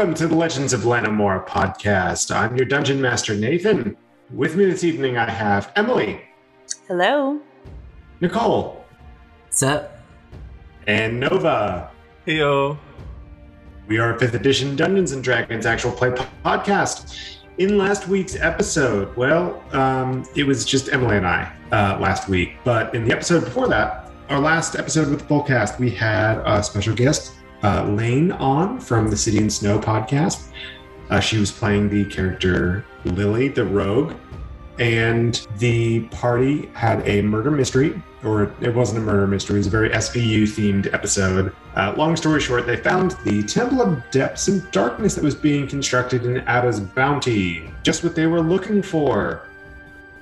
Welcome to the Legends of Lanimora podcast. I'm your dungeon master, Nathan. With me this evening, I have Emily, Hello. Nicole, What's up? and Nova. Heyo. We are a 5th edition Dungeons and Dragons actual play po- podcast. In last week's episode, well, um, it was just Emily and I uh, last week, but in the episode before that, our last episode with the full cast, we had a special guest, uh, Lane, on from the City and Snow podcast. Uh, she was playing the character Lily, the rogue, and the party had a murder mystery, or it wasn't a murder mystery, it was a very SVU themed episode. Uh, long story short, they found the Temple of Depths and Darkness that was being constructed in Ada's Bounty. Just what they were looking for.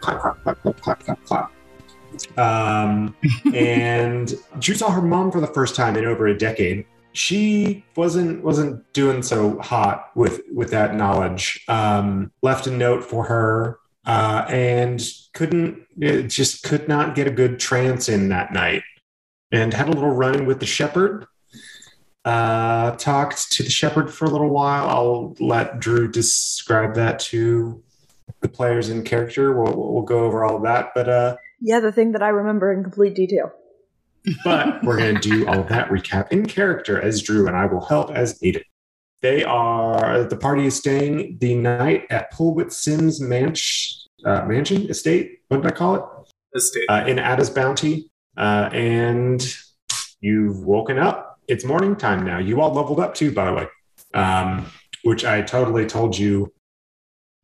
Clap, clap, clap, clap, clap, clap, clap. Um, and she saw her mom for the first time in over a decade. She wasn't wasn't doing so hot with with that knowledge. Um, left a note for her uh, and couldn't just could not get a good trance in that night and had a little run with the shepherd uh, talked to the shepherd for a little while i'll let drew describe that to the players in character we'll, we'll go over all of that but uh Yeah, the thing that I remember in complete detail. But we're going to do all of that recap in character as Drew, and I will help as needed. They are the party is staying the night at Pulwit Sims Manch, uh, Mansion Estate. What did I call it? Estate. Uh, in Ada's Bounty, uh, and you've woken up. It's morning time now. You all leveled up too, by the way, um, which I totally told you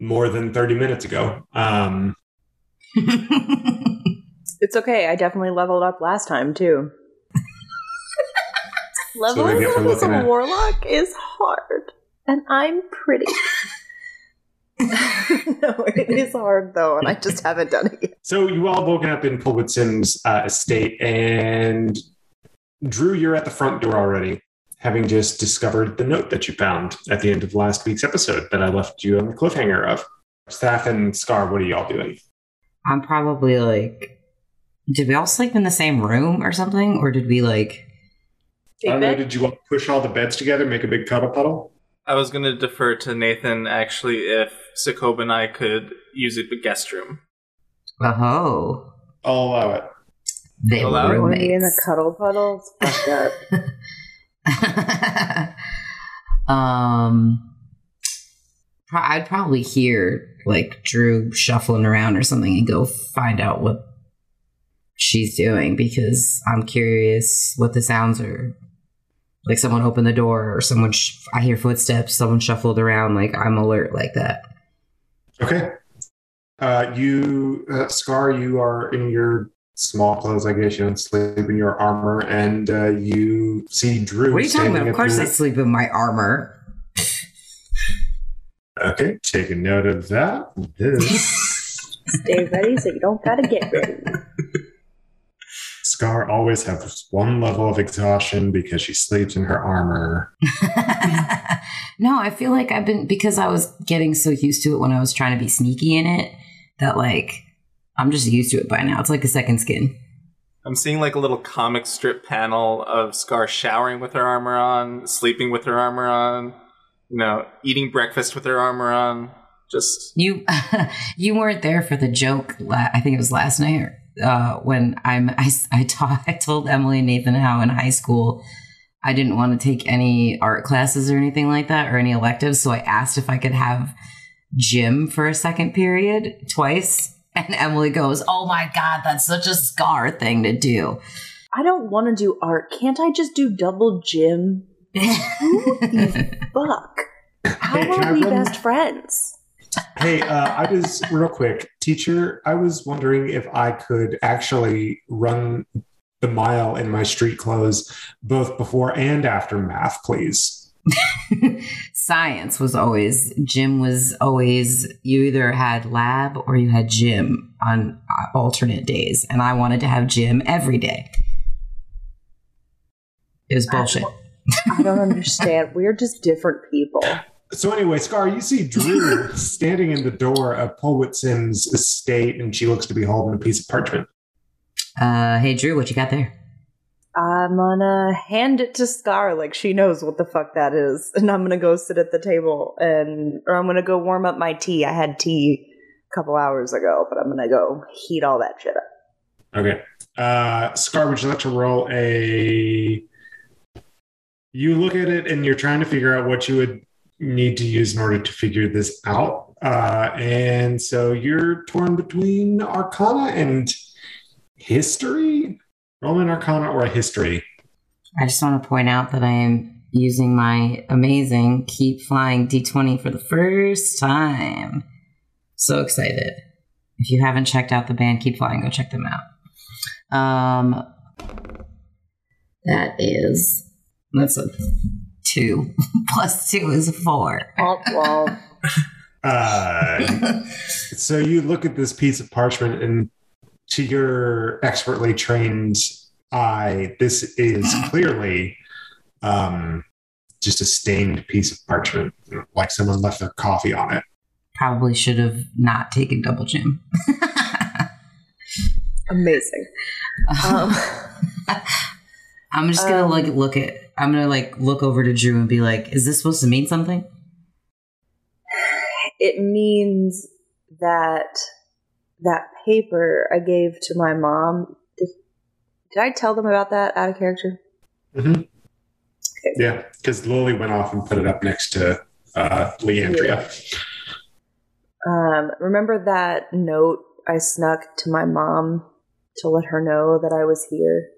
more than thirty minutes ago. Um, It's okay. I definitely leveled up last time too. Leveling get for up as looking a at- warlock is hard, and I'm pretty. no, it is hard though, and I just haven't done it yet. So you all woken up in Pulwit Sims' uh, estate, and Drew, you're at the front door already, having just discovered the note that you found at the end of last week's episode that I left you on the cliffhanger of. Saph and Scar, what are y'all doing? I'm probably like, did we all sleep in the same room or something? Or did we like, I don't know, did you all push all the beds together, make a big cuddle puddle? I was going to defer to Nathan actually if Cicoba and I could use a guest room. oh, I'll allow it. they Hello? were I want to be in a roommates? cuddle puddle. It's fucked up. um, pro- I'd probably hear like Drew shuffling around or something and go find out what she's doing because I'm curious what the sounds are. Like someone opened the door or someone, sh- I hear footsteps, someone shuffled around. Like I'm alert like that. Okay. Uh, you, uh, Scar, you are in your small clothes, I guess. You don't sleep in your armor, and uh, you see Drew. What are you talking about? Of course the- I sleep in my armor. Okay, take a note of that. This Stay ready so you don't gotta get ready. Scar always has one level of exhaustion because she sleeps in her armor. no, I feel like I've been because I was getting so used to it when I was trying to be sneaky in it that like I'm just used to it by now. It's like a second skin. I'm seeing like a little comic strip panel of Scar showering with her armor on, sleeping with her armor on, you know, eating breakfast with her armor on. Just You you weren't there for the joke. La- I think it was last night or, uh, when I'm I I, ta- I told Emily and Nathan how in high school I didn't want to take any art classes or anything like that or any electives, so I asked if I could have gym for a second period twice. And Emily goes, "Oh my god, that's such a scar thing to do." I don't want to do art. Can't I just do double gym? Who the Fuck. How I are we run- best friends? Hey, uh, I was real quick, teacher. I was wondering if I could actually run the mile in my street clothes both before and after math, please. Science was always gym was always you either had lab or you had gym on uh, alternate days, and I wanted to have gym every day. It was bullshit. I don't understand. We're just different people. So anyway, Scar, you see Drew standing in the door of Pulwit Sims' estate, and she looks to be holding a piece of parchment. Uh, hey Drew, what you got there? I'm gonna hand it to Scar like she knows what the fuck that is, and I'm gonna go sit at the table and or I'm gonna go warm up my tea. I had tea a couple hours ago, but I'm gonna go heat all that shit up. Okay. Uh, Scar, would you like to roll a? You look at it and you're trying to figure out what you would need to use in order to figure this out. Uh, and so you're torn between Arcana and history. Roll an Arcana or a history. I just want to point out that I am using my amazing Keep Flying D20 for the first time. So excited. If you haven't checked out the band Keep Flying, go check them out. Um, that is that's a two plus two is four. Womp womp. Uh, so you look at this piece of parchment, and to your expertly trained eye, this is clearly um, just a stained piece of parchment, like someone left their coffee on it. Probably should have not taken double gym. Amazing. Um, I'm just gonna Um, like look at. I'm gonna like look over to Drew and be like, "Is this supposed to mean something?" it means that that paper I gave to my mom. Did, did I tell them about that out of character? Mm-hmm. Yeah, because Lily went off and put it up next to uh, Leandria. Um, remember that note I snuck to my mom to let her know that I was here?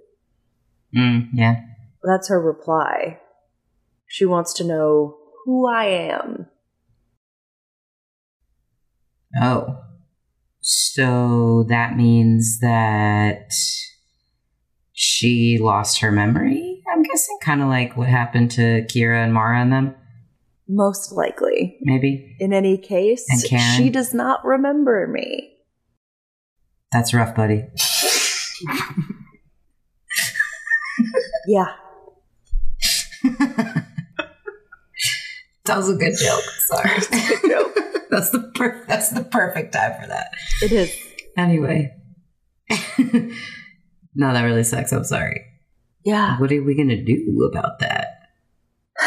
Mm, yeah. That's her reply. She wants to know who I am. Oh. So that means that she lost her memory? I'm guessing kind of like what happened to Kira and Mara and them, Most likely. maybe. In any case, she does not remember me. That's rough, buddy. Yeah. That was a good joke. Sorry. Good joke. that's the per- that's the perfect time for that. It is. Anyway. no, that really sucks. I'm sorry. Yeah. What are we gonna do about that?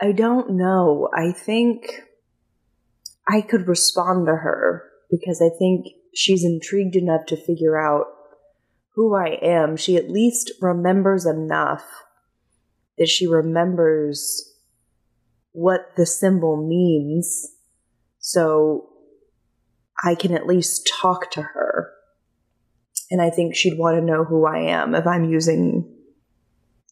I don't know. I think I could respond to her because I think she's intrigued enough to figure out who I am. She at least remembers enough that she remembers what the symbol means. So I can at least talk to her. And I think she'd want to know who I am if I'm using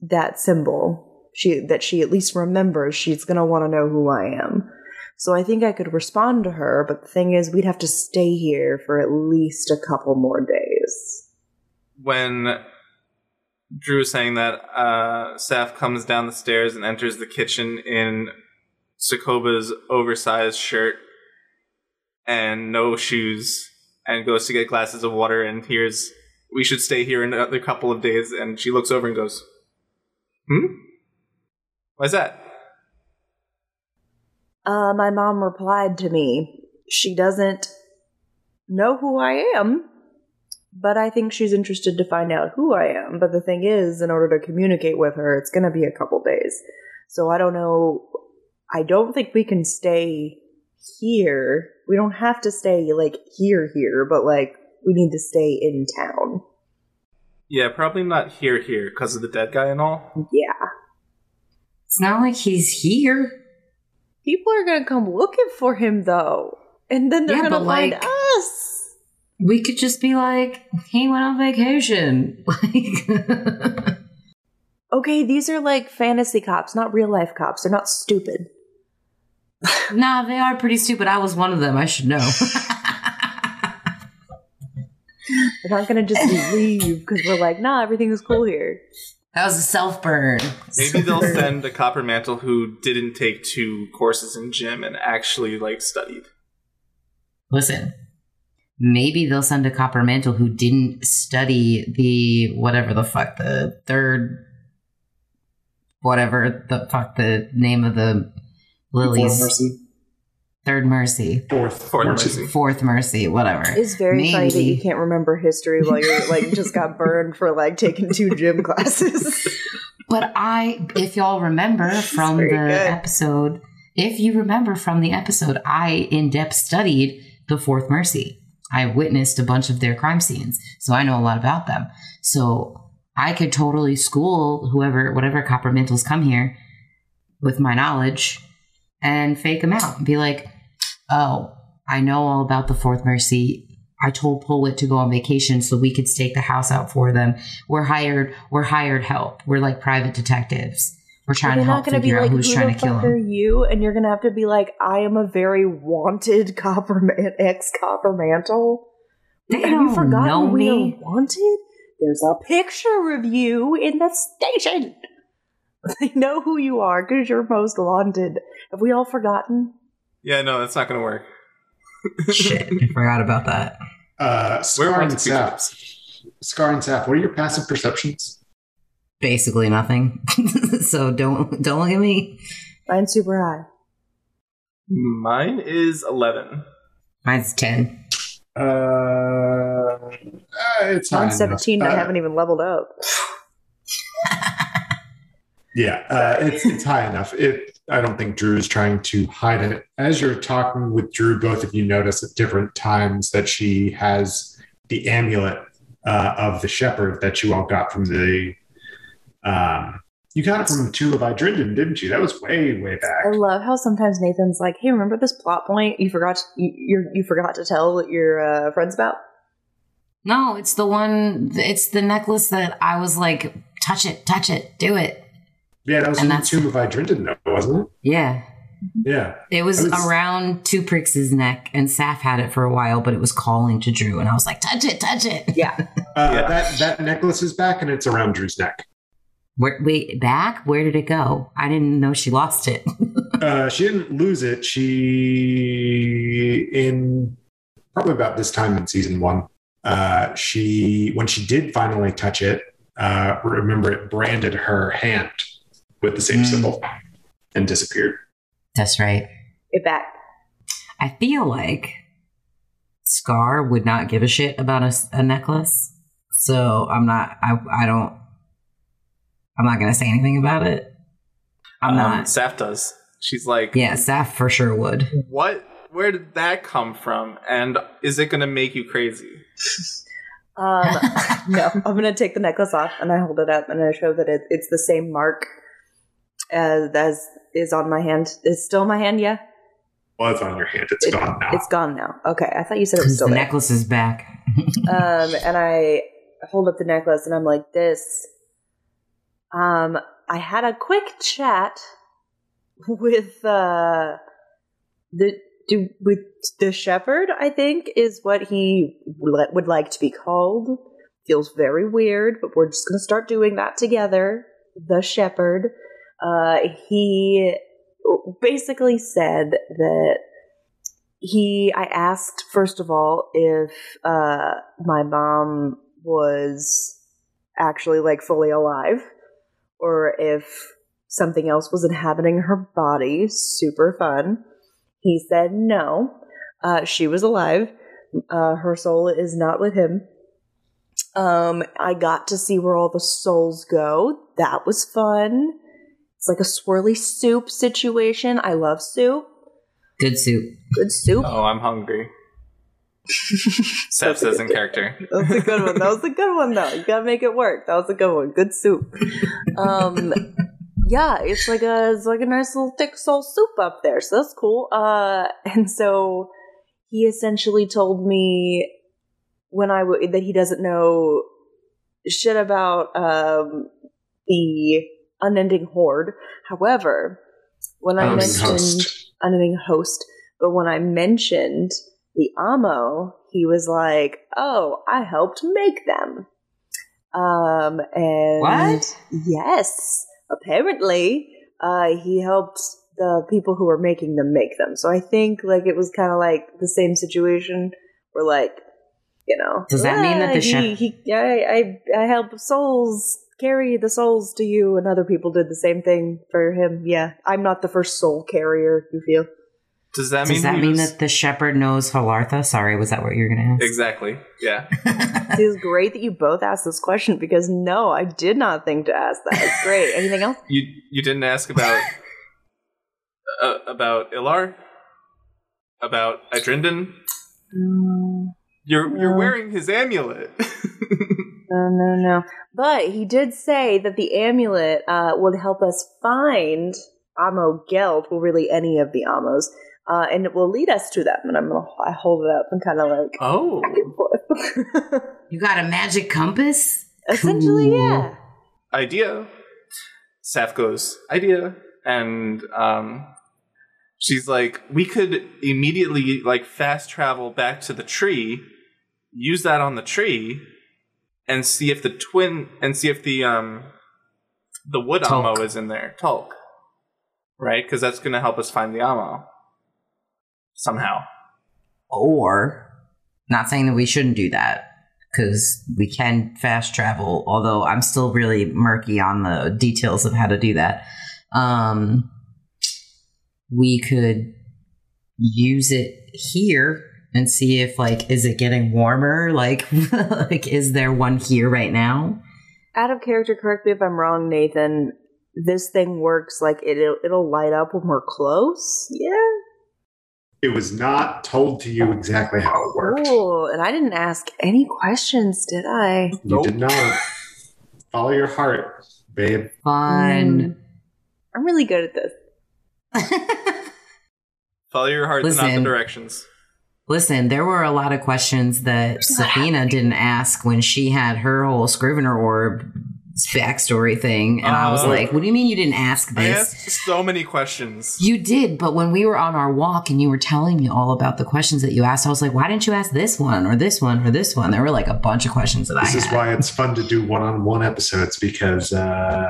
that symbol she that she at least remembers she's going to want to know who I am. So I think I could respond to her, but the thing is we'd have to stay here for at least a couple more days. When Drew is saying that, uh, Saph comes down the stairs and enters the kitchen in Cicoba's oversized shirt and no shoes and goes to get glasses of water and hears, We should stay here another couple of days. And she looks over and goes, Hmm? Why's that? Uh, my mom replied to me. She doesn't know who I am, but I think she's interested to find out who I am. But the thing is, in order to communicate with her, it's going to be a couple days. So I don't know. I don't think we can stay here. We don't have to stay like here, here, but like we need to stay in town. Yeah, probably not here, here, because of the dead guy and all. Yeah. It's not like he's here. People are going to come looking for him though. And then they're Yeah, going to find like- us. We could just be like, he went on vacation. Like, Okay, these are like fantasy cops, not real life cops. They're not stupid. nah, they are pretty stupid. I was one of them. I should know. They're not gonna just leave because we're like, nah, everything is cool here. that was a self burn. Maybe they'll send a copper mantle who didn't take two courses in gym and actually like studied. Listen, maybe they'll send a copper mantle who didn't study the whatever the fuck the third whatever the fuck the name of the lilies third mercy, Fourth, Fourth mercy. mercy. fourth mercy, whatever. It's very funny that Maybe. you can't remember history while you're like just got burned for like taking two gym classes. But I, if y'all remember from the good. episode, if you remember from the episode, I in depth studied the Fourth Mercy. I witnessed a bunch of their crime scenes, so I know a lot about them. So I could totally school whoever, whatever copper mantles come here with my knowledge and fake them out and be like, oh, I know all about the Fourth Mercy. I told Polwitt to go on vacation so we could stake the house out for them. We're hired. We're hired help. We're like private detectives. We're trying You're to help not going to figure be out like, who's who trying the to kill fuck are him. you? And you're going to have to be like, I am a very wanted copper man- ex copper mantle. They have you forgotten know we are wanted? There's a picture of you in the station. They know who you are because you're most wanted. Have we all forgotten? Yeah, no, that's not going to work. Shit, I forgot about that. Uh, We're Scar and wanted Saph. fugitives. Scar and Saph, what are your passive perceptions? Basically nothing. so don't don't look at me. Mine's super high. Mine is 11. Mine's ten. Uh, uh it's high Mine's enough. 17. I Uh, haven't even leveled up. Yeah, uh, it's it's high enough. It. I don't think Drew is trying to hide it. As you're talking with Drew, both of you notice at different times that she has the amulet uh, of the shepherd that you all got from the. Um, you got it from the Tomb of Idrinden, didn't you? That was way way back. I love how sometimes Nathan's like, "Hey, remember this plot point you forgot? To, you you're, you forgot to tell your uh, friends about." No, it's the one. It's the necklace that I was like, touch it, touch it, do it. Yeah, that was And from the that's- Tomb of Idrinden, though, wasn't it? Yeah, Yeah. it was, was- around Two Prix's neck, and Saph had it for a while, but it was calling to Drew, and I was like, touch it, touch it. Yeah, Uh, Yeah. That that necklace is back, and it's around Drew's neck. Where, wait, back? Where did it go? I didn't know she lost it. Uh, she didn't lose it. She in probably about this time in season one. Uh, she when she did finally touch it, uh, remember it branded her hand with the same Mm. symbol and disappeared. That's right. it back. I feel like Scar would not give a shit about a necklace. So I'm not, I, I don't, I'm not going to say anything about it. I'm Um, not. Saph does. She's like, Yeah, Saph for sure would. what? Where did that come from? And is it going to make you crazy? Um, no, I'm gonna take the necklace off and I hold it up and I show that it, it's the same mark as as is on my hand. It's still my hand, yeah. Well, it's on your hand. It's It- gone now. It's gone now. Okay, I thought you said it was still the there. necklace is back. um, and I hold up the necklace and I'm like, this. Um, I had a quick chat with uh, the do with the shepherd. I think is what he would like to be called. Feels very weird, but we're just gonna start doing that together. The shepherd. Uh, he basically said that he i asked first of all if uh my mom was actually like fully alive or if something else was inhabiting her body super fun. He said no. Uh she was alive. Uh her soul is not with him. Um i got to see where all the souls go. That was fun. It's like a swirly soup situation. I love soup. Good soup. good soup. Oh, I'm hungry. Saph says in character. That was a good one. That was a good one, though. You gotta make it work. That was a good one. Good soup. Um, yeah, it's like a it's like a nice little thick soul soup up there. So that's cool. Uh, and so he essentially told me when I w- that he doesn't know shit about um the unending horde. However, when I Unending mentioned host. unending host. But when I mentioned the Amo, he was like, "Oh, I helped make them." Um, and What? Yes, apparently, uh, he helped the people who were making them make them. So I think like it was kind of like the same situation where like, you know, Does that mean that the "Ah, shep- he, he I, I I help souls carry the souls to you, and other people did the same thing for him. Yeah, I'm not the first soul carrier. You feel? Does that Does mean that mean was- that the shepherd knows Halartha? Sorry, was that what you were going to ask? exactly? Yeah. It's great that you both asked this question because no, I did not think to ask that. It's great. Anything else? You you didn't ask about uh, about Ilar, about Idrinden. No, You're you're No. wearing his amulet. no, no, no. But he did say that the amulet uh, would help us find Amo Geld, well, really any of the Amos, uh, and it will lead us to them. And I'm gonna I hold it up and kind of like oh, back and forth. You got a magic compass? Essentially, Cool. yeah. idea. Saph goes idea, and um, she's like, we could immediately like fast travel back to the tree, use that on the tree, and see if the twin and see if the um the wood Tulk. Amo is in there. Talk. right? Because that's going to help us find the Amo somehow. Or, not saying that we shouldn't do that, because we can fast travel, although I'm still really murky on the details of how to do that. Um, we could use it here and see if like is it getting warmer like like is there one here right now Out of character, correct me if I'm wrong, Nathan. This thing works like it'll it'll light up when we're close. Yeah. It was not told to you exactly how it worked. Cool. And I didn't ask any questions, did I? You Nope. did not. Follow your heart, babe. fun Mm. I'm really good at this. Follow your heart, not Listen. the directions. Listen, there were a lot of questions that Safina didn't ask when she had her whole Scrivener orb backstory thing, and I was Oh. like, "What do you mean you didn't ask this? I this?" asked so many questions. You did, but when we were on our walk and you were telling me all about the questions that you asked, I was like, "Why didn't you ask this one or this one or this one?" There were like a bunch of questions that This I This is had. why it's fun to do one-on-one episodes because uh,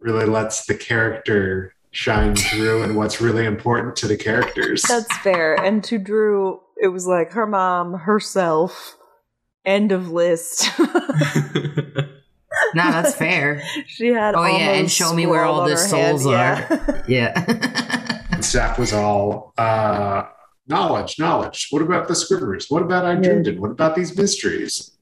really lets the character shine through and what's really important to the characters. That's fair. And to Drew, it was like her mom, herself, end of list. nah, that's fair. she had Oh, yeah, and show me where all the on her hand. souls Yeah. Yeah. Zach was all uh, knowledge, knowledge. What about the Scribbers? What about Idrinden? What about these mysteries?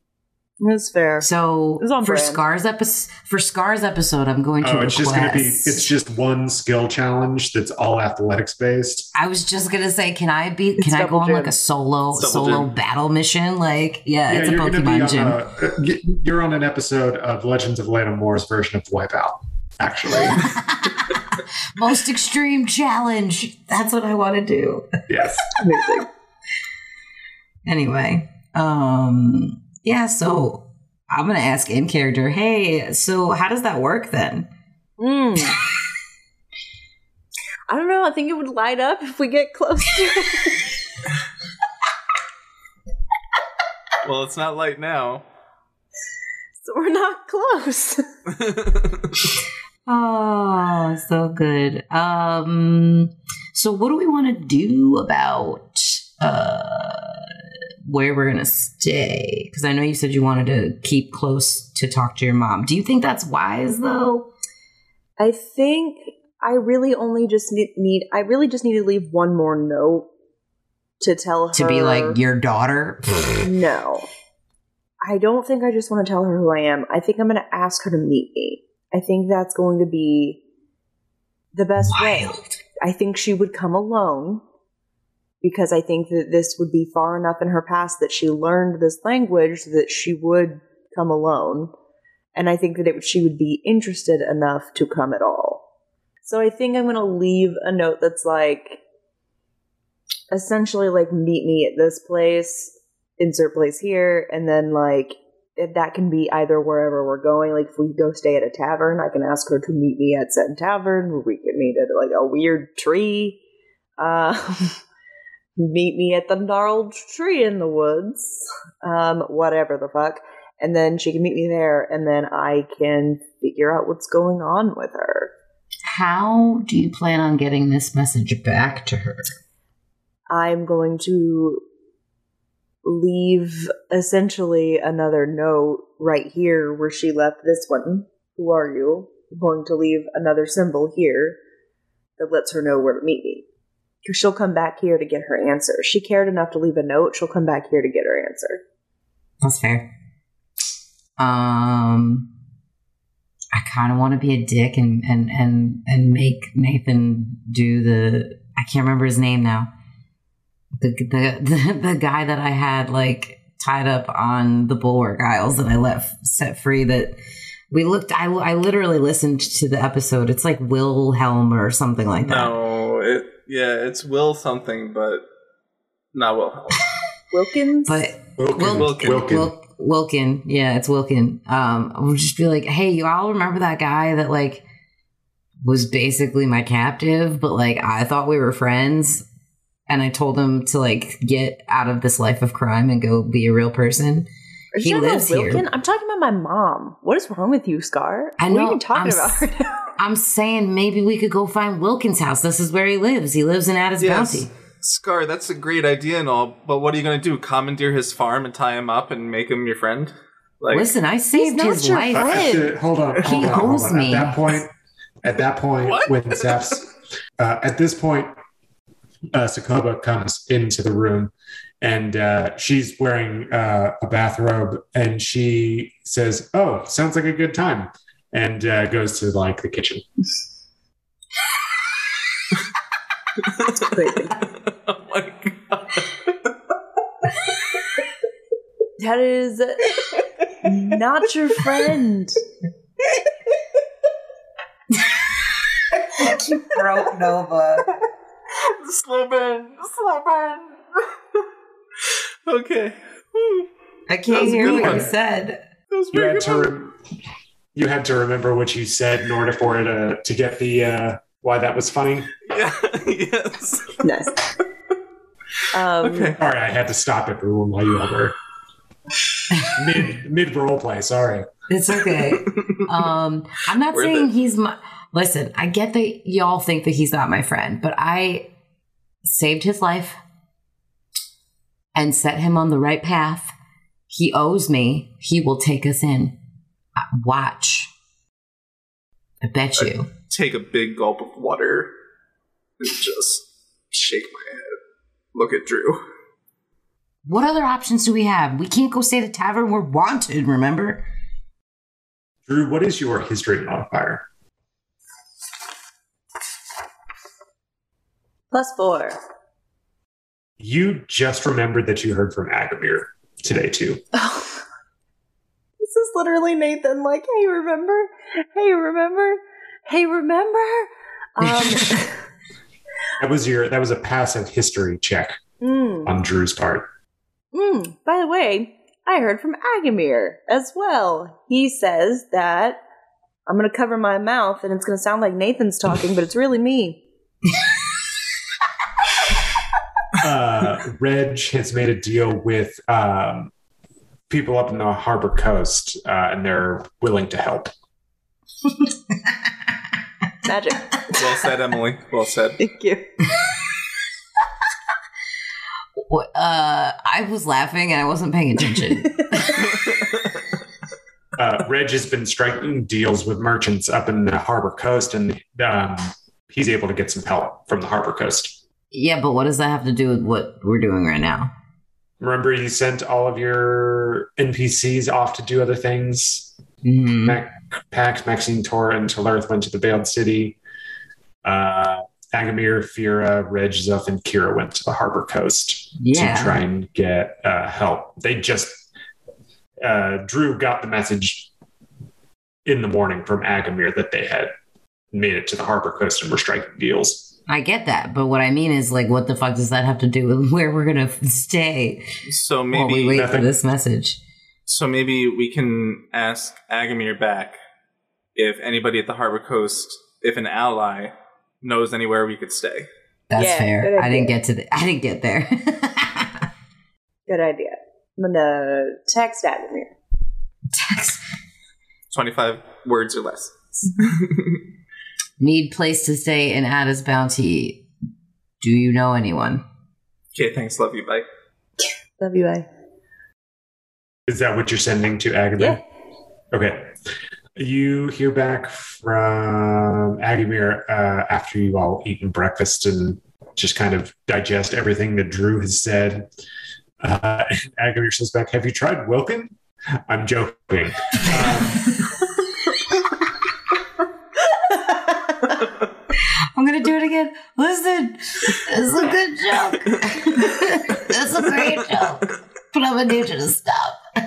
That's fair. so It's on for brand. Scars episode, for Scars episode, I'm going to Oh, it's just going to be. It's just one skill challenge that's all athletics based. I was just gonna say, can I be? It's Can I go double on like a solo double solo gym. battle mission? Like, yeah, it's a Pokemon gym. on a, you're on an episode of Legends of Lanimora's version of Wipeout. Actually, Most extreme challenge. That's what I want to do. yes. Amazing. Anyway, um, yeah. So I'm gonna ask in character. Hey, so how does that work then? Mm. I don't know. I think it would light up if we get close to it. well, it's not light now. so we're not close. Oh, so good. Um, so what do we want to do about uh where we're gonna stay? Because I know you said you wanted to keep close to talk to your mom. Do you think that's wise though? I think I really only just need, need I really just need to leave one more note to tell her To be like your daughter? No. I don't think I just want to tell her who I am. I think I'm going to ask her to meet me. I think that's going to be the best way. I think she would come alone because I think that this would be far enough in her past that she learned this language that she would come alone. And I think that it, she would be interested enough to come at all. So I think I'm going to leave a note that's like, essentially, like, meet me at this place, insert place here, and then, like, that can be either wherever we're going. Like, if we go stay at a tavern, I can ask her to meet me at said tavern, we can meet at, like, a weird tree. Uh, meet me at the gnarled tree in the woods. Um, whatever the fuck. And then she can meet me there, and then I can figure out what's going on with her. How do you plan on getting this message back to her? I'm going to leave essentially another note right here where she left this one. Who are you? I'm going to leave another symbol here that lets her know where to meet me. She'll come back here to get her answer. She cared enough to leave a note. She'll come back here to get her answer. That's fair. Um, I kind of want to be a dick and and and and make Nathan do the. I can't remember his name now. The the the, the guy that I had like tied up on the bulwark aisles that I left set free. That we looked. I I literally listened to the episode. It's like Wilhelm or something like that. No, it yeah, it's Will something, but not Wilhelm. Wilkins? But Wilkin. Wil- Wilkin. Wilkin. Wil- Wilkin, yeah, it's Wilkin. Um, I would just be like, hey, you all remember that guy that like was basically my captive, but like I thought we were friends, and I told him to like get out of this life of crime and go be a real person. Are you he talking about lives here. I'm talking about my mom. What is wrong with you, Scar? I What are know, you talking I'm about s- right now? I'm saying maybe we could go find Wilkin's house. This is where he lives. He lives in Addis yes, Bounty. Scar, that's a great idea and all, but what are you gonna do? Commandeer his farm and tie him up and make him your friend? Like, Listen, I saved not his your life. Friend. at hold on. He Hold on, hold owes on. me. At that point, at that point, What? when Zeph's, uh, at this point, uh, Cicoba comes into the room and uh, she's wearing uh, a bathrobe and she says, Oh, sounds like a good time. And uh, goes to like the kitchen. Crazy. oh my god. That is not your friend. you broke Nova. slow burn, slow burn. okay. Whew. I can't hear good what you said. That was You very had good. to, one. Rem- you had to remember what you said in order for it uh, to get the uh, why that was funny. Yeah, yes. Nice. Um, Okay. Sorry, I had to stop everyone while you all were mid mid role play. Sorry. It's okay. um, I'm not Worth saying it. he's my. Listen, I get that y'all think that he's not my friend, but I saved his life and set him on the right path. He owes me. He will take us in. Watch. I bet you. Take a big gulp of water and just shake my head. Look at Drew. What other options do we have? We can't go stay at a tavern. We're wanted, remember? Drew, what is your history modifier? plus four. You just remembered that you heard from Agamir today too. Literally Nathan, like, hey, remember? Hey, remember? Hey, remember? Um, That was your that was a passive history check mm, on Drew's part. mm. By the way, I heard from Agamir as well. He says that I'm going to cover my mouth and it's going to sound like Nathan's talking, but it's really me. Uh, Reg has made a deal with um, people up in the harbor coast, uh, and they're willing to help. Magic. Well said, Emily. Well said. Thank you. Uh, I was laughing and I wasn't paying attention. uh, Reg has been striking deals with merchants up in the harbor coast, and um, he's able to get some help from the harbor coast. yeah, but what does that have to do with what we're doing right now? Remember, you sent all of your NPCs off to do other things. Mhm. Mac, Pax, Maxine, Tor, and Talerth went to the Veiled City. Uh, Agamir, Fira, Reg, Zuff, and Kira went to the harbor coast Yeah. to try and get uh, help. They just uh, Drew got the message in the morning from Agamir that they had made it to the harbor coast and were striking deals. I get that, but what I mean is, like, what the fuck does that have to do with where we're gonna stay So while maybe we wait for this message? So maybe we can ask Agamir back if anybody at the Harbor Coast, if an ally knows anywhere we could stay. That's Yeah, fair. I didn't get to the. I didn't get there. Good idea. I'm going to text Agamir. Text. 25 words or less. Need place to stay in Addis Bounty. Do you know anyone? Okay, thanks. Love you. Bye. Love you. Bye. Is that what you're sending to Agamir? Yeah. Okay. You hear back from Agamir uh, after you've all eaten breakfast and just kind of digest everything that Drew has said. Uh, Agamir says back, "Have you tried Wilkin?" I'm joking. Um, I'm gonna do it again. Listen, it's a good joke. it's a great joke. But I'm gonna need you to stop.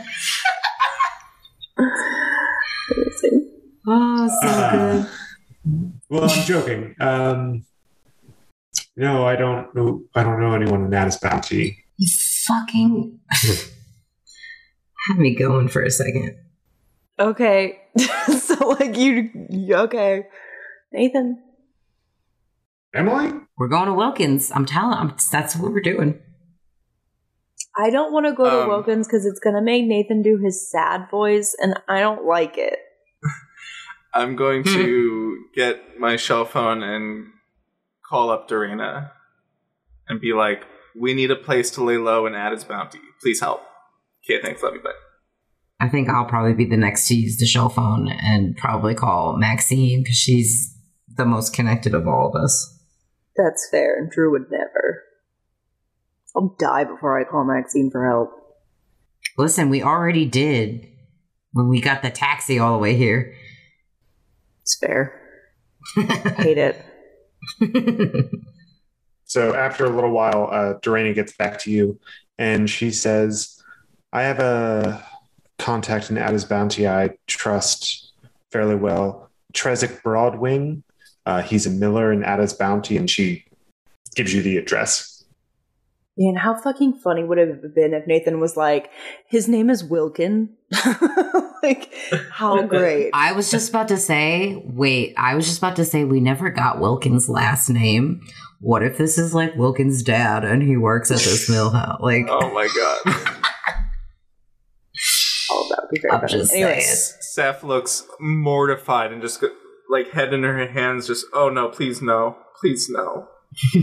oh, so Uh, good. well, I'm joking. Um, no, I don't know. I don't know anyone in Addis Bounty. You fucking had me going for a second. okay. so like you you- okay. Nathan. Emily? We're going to Wilkins. I'm telling. I'm, that's what we're doing. I don't want to go to Um, Wilkins because it's gonna make Nathan do his sad voice, and I don't like it. I'm going to get my shell phone and call up Dorina and be like, "We need a place to lay low and Addis Bounty. Please help." Okay, thanks. Love you. Bye. I think I'll probably be the next to use the shell phone and probably call Maxine because she's the most connected of all of us. That's fair, and Drew would never. I'll die before I call Maxine for help. Listen, we already did when we got the taxi all the way here. It's fair. Hate it. So after a little while, uh, Dorena gets back to you and she says, I have a contact in Addis Bounty I trust fairly well. Trezek Broadwing. Uh, he's a miller in Addis Bounty and she gives you the address. Man, how fucking funny would it have been if Nathan was like, his name is Wilkin? like, how great. I was just about to say, wait, I was just about to say we never got Wilkins' last name. What if this is like Wilkins' dad and he works at this mill house? Like, Oh my god. Oh, that would be very funny. Anyways, saying. Seth looks mortified and just go, like head in her hands, just oh no, please no, please no.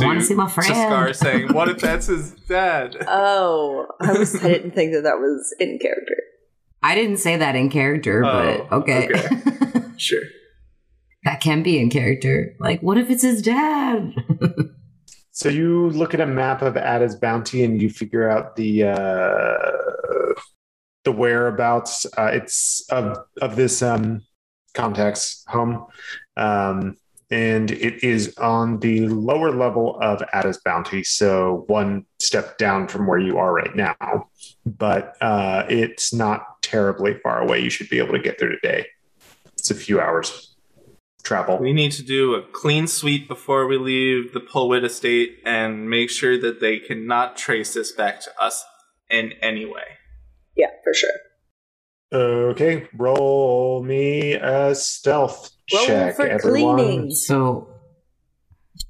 I wanna see my To friend. Scar saying, "What if that's his dad?" oh, I was I didn't think that that was in character. I didn't say that in character, Oh, but okay. Sure. that can be in character. Like, what if it's his dad? So you look at a map of Ada's Bounty and you figure out the uh, the whereabouts. Uh, it's of of this um, contact's home, um, and it is on the lower level of Addis Bounty, so one step down from where you are right now. But uh, it's not terribly far away. You should be able to get there today. It's a few hours travel. We need to do a clean sweep before we leave the Pulwit estate and make sure that they cannot trace this back to us in any way. Yeah, for sure. Okay, roll me a stealth Roll check, for everyone. cleaning. so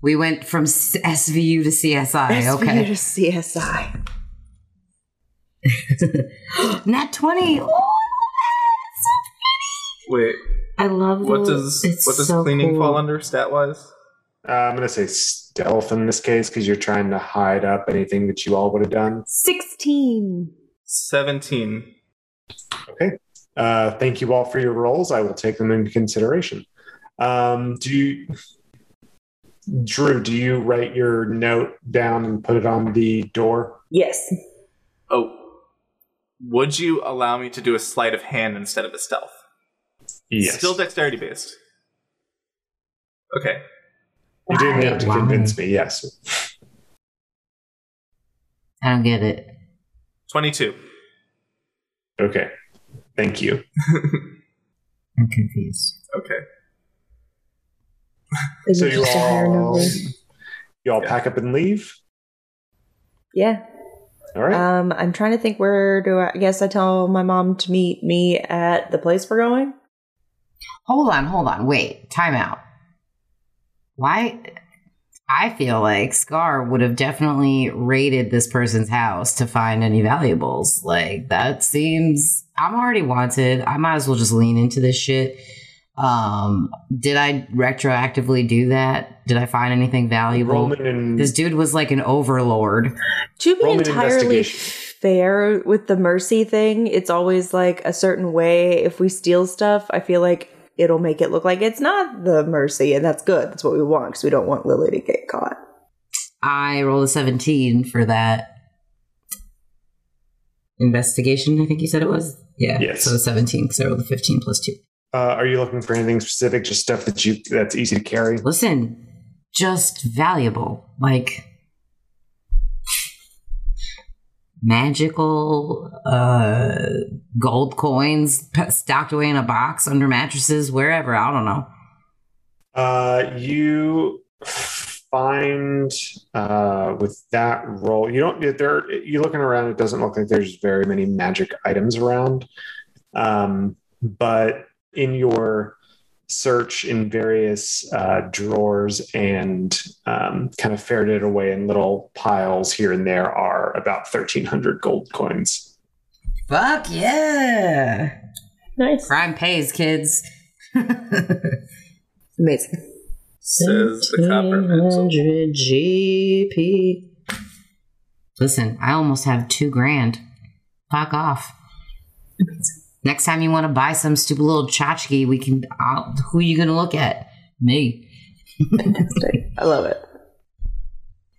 we went from SVU to CSI. SVU Okay. to CSI. Nat 20. Oh, Wait, I love what the- does it's what does so cleaning cool. fall under stat wise? Uh, I'm going to say stealth in this case because you're trying to hide up anything that you all would have done. 16. Seventeen. Okay. Uh, thank you all for your roles. I will take them into consideration. Um, do you, Drew? Do you write your note down and put it on the door? Yes. Oh, would you allow me to do a sleight of hand instead of a stealth? Yes. Still dexterity based. Okay. you didn't have to Why? convince me. Yes. I don't get it. Twenty-two. Okay. Thank you. I'm confused. Okay. Is So it you just a higher all, number? you all Yeah. pack up and leave. Yeah. All right. Um, I'm trying to think where do I, I guess I tell my mom to meet me at the place we're going? Hold on, hold on. Wait, time out. Why? I feel like Scar would have definitely raided this person's house to find any valuables. Like, that seems. I'm already wanted. I might as well just lean into this shit. Um, did I retroactively do that? Did I find anything valuable? Roman and This dude was like an overlord. To be Roll an entirely fair with the mercy thing, it's always like a certain way. If we steal stuff, I feel like it'll make it look like it's not the mercy, and that's good. That's what we want because we don't want Lily to get caught. I rolled a 17 for that investigation, I think you said it was. Yeah. Yes. So 17 because I rolled a 15 plus 2. Uh, are you looking for anything specific? Just stuff that you that's easy to carry? Listen, just valuable. Like magical uh gold coins stocked away in a box under mattresses wherever i don't know Uh, you find uh, with that roll, you don't. There, you're looking around. It doesn't look like there's very many magic items around. Um, but in your search in various uh, drawers and um, kind of ferreted away in little piles here and there are about thirteen hundred gold coins. fuck yeah Nice. crime pays kids Amazing. Says the copper pencil. 1700 gp listen i almost have two grand fuck off next time you want to buy some stupid little tchotchke we can I'll, who are you gonna look at me Fantastic. I love it.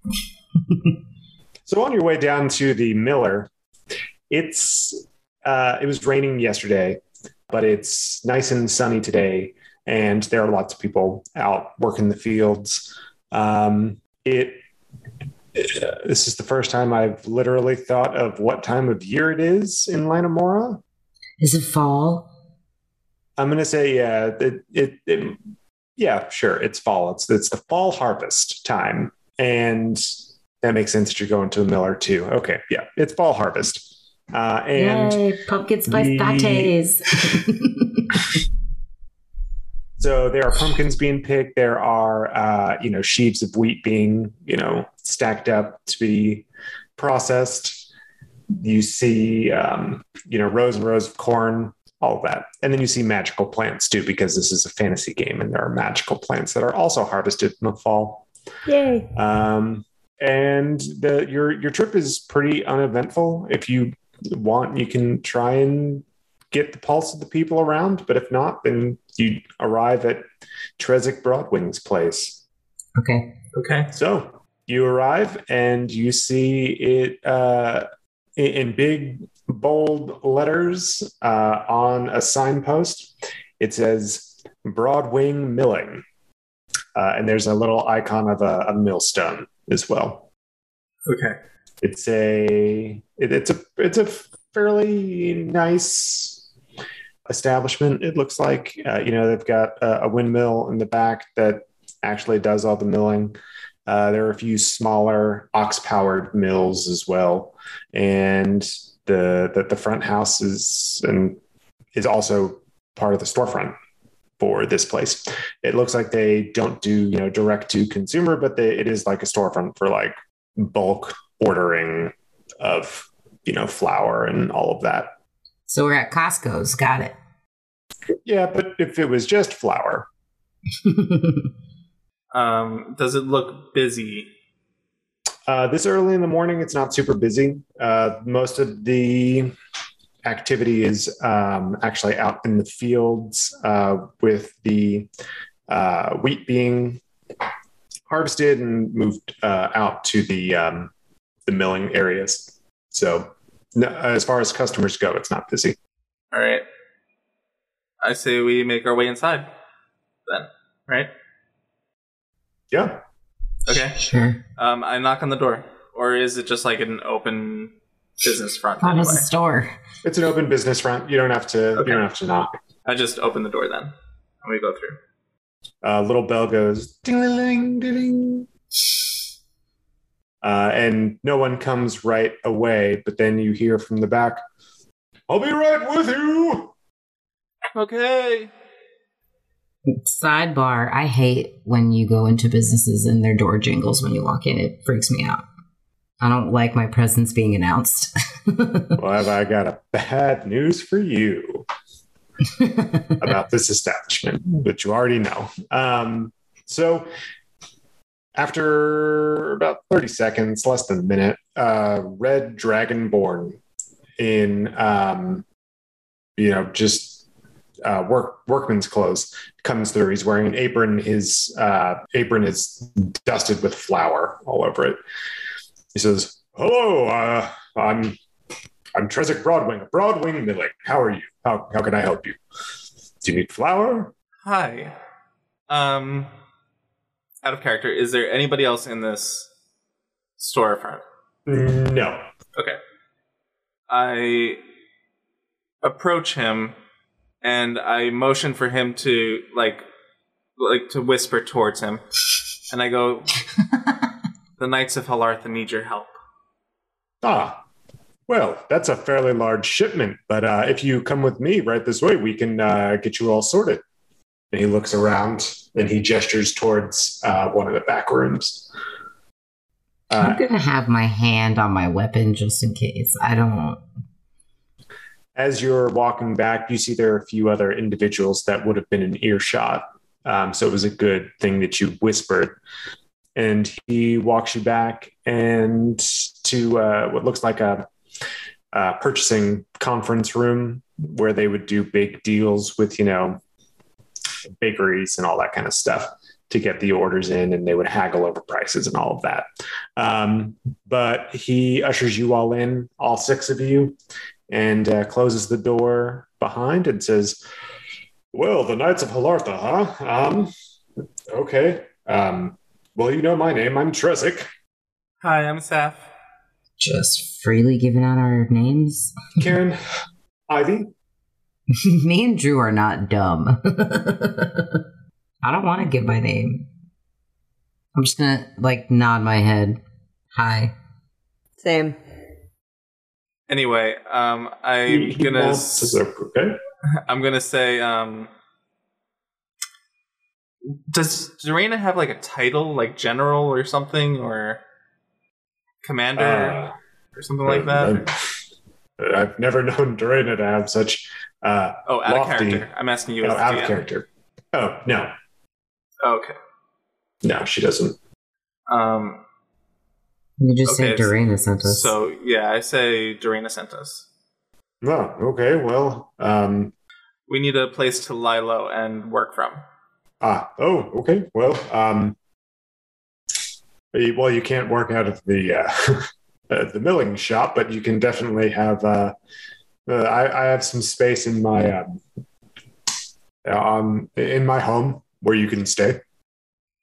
So on your way down to the Miller, it's uh, it was raining yesterday, but it's nice and sunny today, and there are lots of people out working the fields. Um, it uh, this is the first time I've literally thought of what time of year it is in Lanimora. Is it fall I'm gonna say yeah, it, it, it yeah, sure, it's fall. It's it's the fall harvest time, and that makes sense that you're going to the Miller too. Okay, yeah, it's fall harvest, uh, and Yay, pumpkin spice the- lattes. so there are pumpkins being picked. There are uh, you know sheaves of wheat being you know stacked up to be processed. You see um, you know rows and rows of corn, all of that, and then you see magical plants too because this is a fantasy game and there are magical plants that are also harvested in the fall. Yay. Um, and the your your trip is pretty uneventful. If you want, you can try and get the pulse of the people around. But if not, then you arrive at Trezek Broadwing's place. okay. Okay. So you arrive and you see it uh, in, big bold letters uh, on a signpost. It says Broadwing Milling, uh, and there's a little icon of a, a millstone as well. Okay. It's a it, it's a it's a fairly nice establishment. It looks like uh, you know they've got a, a windmill in the back that actually does all the milling. Uh, there are a few smaller ox powered mills as well, and the, the the front house is and is also part of the storefront for this place. It looks like they don't do you know direct to consumer, but they, it is like a storefront for like bulk ordering of you know flour and all of that. So we're at Costco's. Got it. Yeah, but if it was just flour, Um, does it look busy? uh, this early in the morning, it's not super busy. Uh, most of the activity is um, actually out in the fields uh, with the uh, wheat being harvested and moved uh, out to the um, the milling areas. So, no, as far as customers go, it's not busy. All right. I say we make our way inside. Then, right? Yeah. Okay. sure. Um, I knock on the door, or is it just like an open business front How anyway? was the store? It's an open business front. You don't have to. Okay. You don't have to knock. I just open the door then, and we go through. uh, little bell goes ding ding ding ding uh, and no one comes right away but then you hear from the back i'll be right with you Okay. Sidebar: I hate when you go into businesses and their door jingles when you walk in. It freaks me out. I don't like my presence being announced. well i got a bad news for you about this establishment which you already know um, so after about 30 seconds less than a minute uh, red dragonborn in um, you know just uh, work workman's clothes comes through. He's wearing an apron. His uh, apron is dusted with flour all over it. He says, "Hello, uh, I'm I'm Trezek Broadwing, Broadwing Milling. How are you? How how can I help you? Do you need flour? Hi. Um, out of character, is there anybody else in this storefront? No. Okay. I approach him and I motion for him to like like to whisper towards him. And I go The Knights of Halartha need your help. Ah, well, that's a fairly large shipment, but uh, if you come with me right this way, we can uh, get you all sorted. And he looks around and he gestures towards uh, one of the back rooms. Uh, I'm gonna have my hand on my weapon just in case. I don't. As you're walking back, you see there are a few other individuals that would have been in earshot. Um, so it was a good thing that you whispered. And he walks you back and to uh, what looks like a, a purchasing conference room where they would do big deals with, you know, bakeries and all that kind of stuff to get the orders in, and they would haggle over prices and all of that. Um, but he ushers you all in, all six of you, and uh, closes the door behind and says, "Well, the Knights of Halartha, huh? Um, okay. Um, well, you know my name. I'm Trezek. Hi, I'm Saph. Just freely giving out our names. Karen, Ivy. Me and Drew are not dumb. I don't want to give my name. I'm just gonna like nod my head. Hi. Same. Anyway, um, I'm He- gonna s- okay. I'm gonna say, um, does Dorena have like a title, like general or something, or commander Uh, or something like that? I've, I've never known Dorena to have such uh, oh, out of character. I'm asking you oh, out of character. Oh no, Okay. no, she doesn't. Um. You just Okay, say Dorena sent us. So yeah, I say Dorena sent us. Oh, okay. Well, um, We need a place to lie low and work from. ah, oh, okay. Well, um, eh, well, you can't work out of the uh, uh, the milling shop, but you can definitely have. Uh, uh, I, I have some space in my um, um, in my home where you can stay.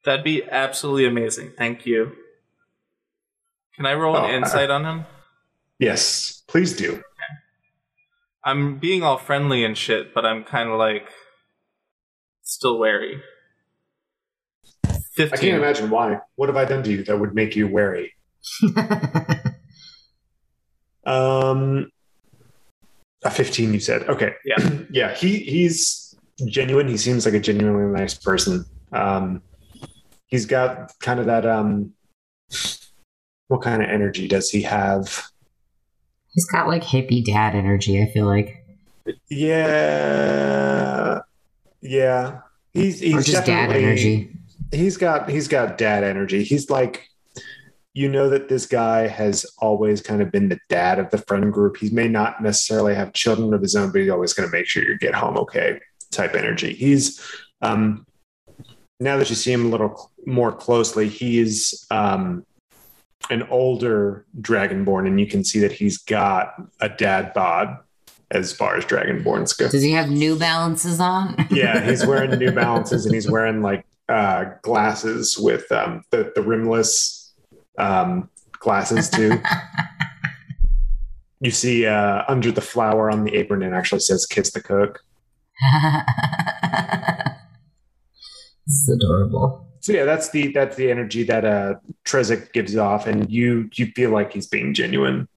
That'd be absolutely amazing. Thank you. Can I roll Oh, an insight on him? Yes, please do. I'm being all friendly and shit, but I'm kind of like still wary. 15. I can't imagine why. What have I done to you that would make you wary? Um, a fifteen, you said. Okay. Yeah. yeah. He he's genuine. He seems like a genuinely nice person. Um, he's got kind of that. Um, what kind of energy does he have? He's got like hippie dad energy, I feel like. Yeah, yeah. He's he's or just dad definitely- energy. he's got he's got dad energy. He's like you know that this guy has always kind of been the dad of the friend group. He may not necessarily have children of his own, but he's always going to make sure you get home okay type energy. He's um now that you see him a little more closely, he's um an older dragonborn and you can see that he's got a dad bod as far as dragonborns go. Does he have New Balances on? Yeah, he's wearing New Balances and he's wearing like uh, glasses with um, the the rimless um, glasses too. you see uh, under the flour on the apron, it actually says "Kiss the Cook." this is adorable. So yeah, that's the that's the energy that uh, Trezek gives off, and you you feel like he's being genuine.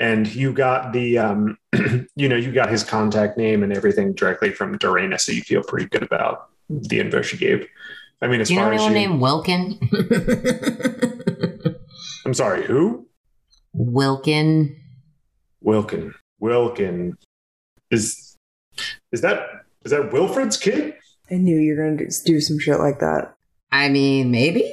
And you got the um, you know you got his contact name and everything directly from Dorena, so you feel pretty good about the info she gave. I mean, as Do you know far as anyone you, named Wilkin? I'm sorry, who? Wilkin. Wilkin. Wilkin is is that is that Wilfred's kid? I knew you were going to do some shit like that. I mean, maybe.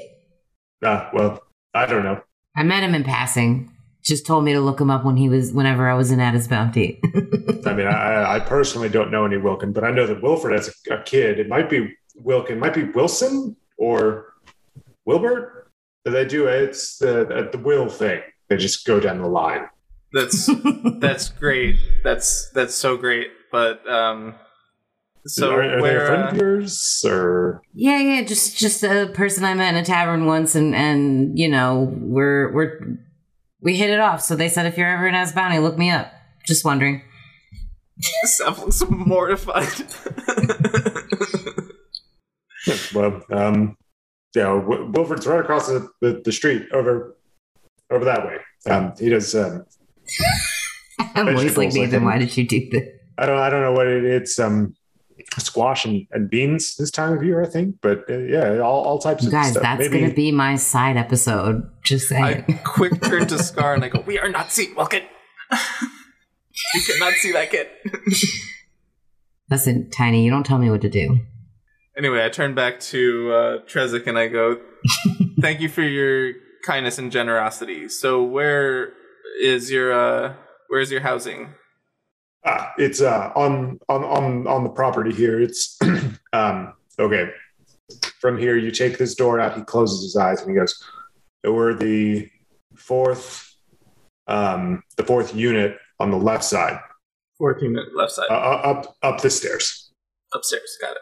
Ah, well, I don't know. I met him in passing. just told me to look him up when he was whenever I was in At His Bounty. I mean, I, I personally don't know any Wilkin, but I know that Wilford as a, a kid, it might be Wilkin, might be Wilson or Wilbert. They do it's the the will thing. They just go down the line. That's that's great. That's that's so great. But um, so are, are they a friend uh, of yours or yeah, yeah, just just a person I met in a tavern once, and and you know we're we're we hit it off. So they said if you're ever in Addis Bounty, look me up. Just wondering. Seth looks mortified. Yeah, well, um, yeah, Wil- Wilford's right across the, the, the street over over that way. Um, he does. Um, I'm always like Vegetables, Nathan. think. Why did you do this? I don't I don't know what it, it's. Um, squash and, and beans this time of year, I think. But uh, yeah, all, all types You of guys, stuff. that's Maybe- gonna be my side episode. Just I quick turn to Scar and I go, "We are not see Wilkin. you cannot see that kid." Listen, Tiny, you don't tell me what to do. Anyway, I turn back to uh, Trezek and I go, "Thank you for your kindness and generosity. So, where is your uh, where is your housing? Ah, it's uh, on on on on the property here. It's um, okay. From here, you take this door out. He closes his eyes and he goes, "We're the fourth, um, the fourth unit on the left side, Fourth unit, left side, uh, up up the stairs." upstairs. Got it.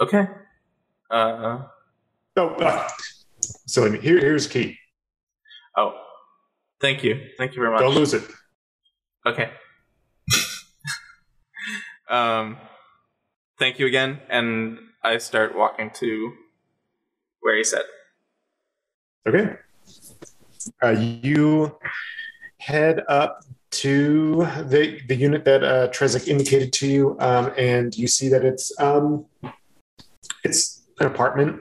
Okay. Uh, Oh, uh, so here here's key. oh, thank you, thank you very much. Don't lose it. Okay. Um, thank you again, and I start walking to where he said. Okay. Uh, you head up to the the unit that uh, Trezek indicated to you, um, and you see that it's um, it's an apartment.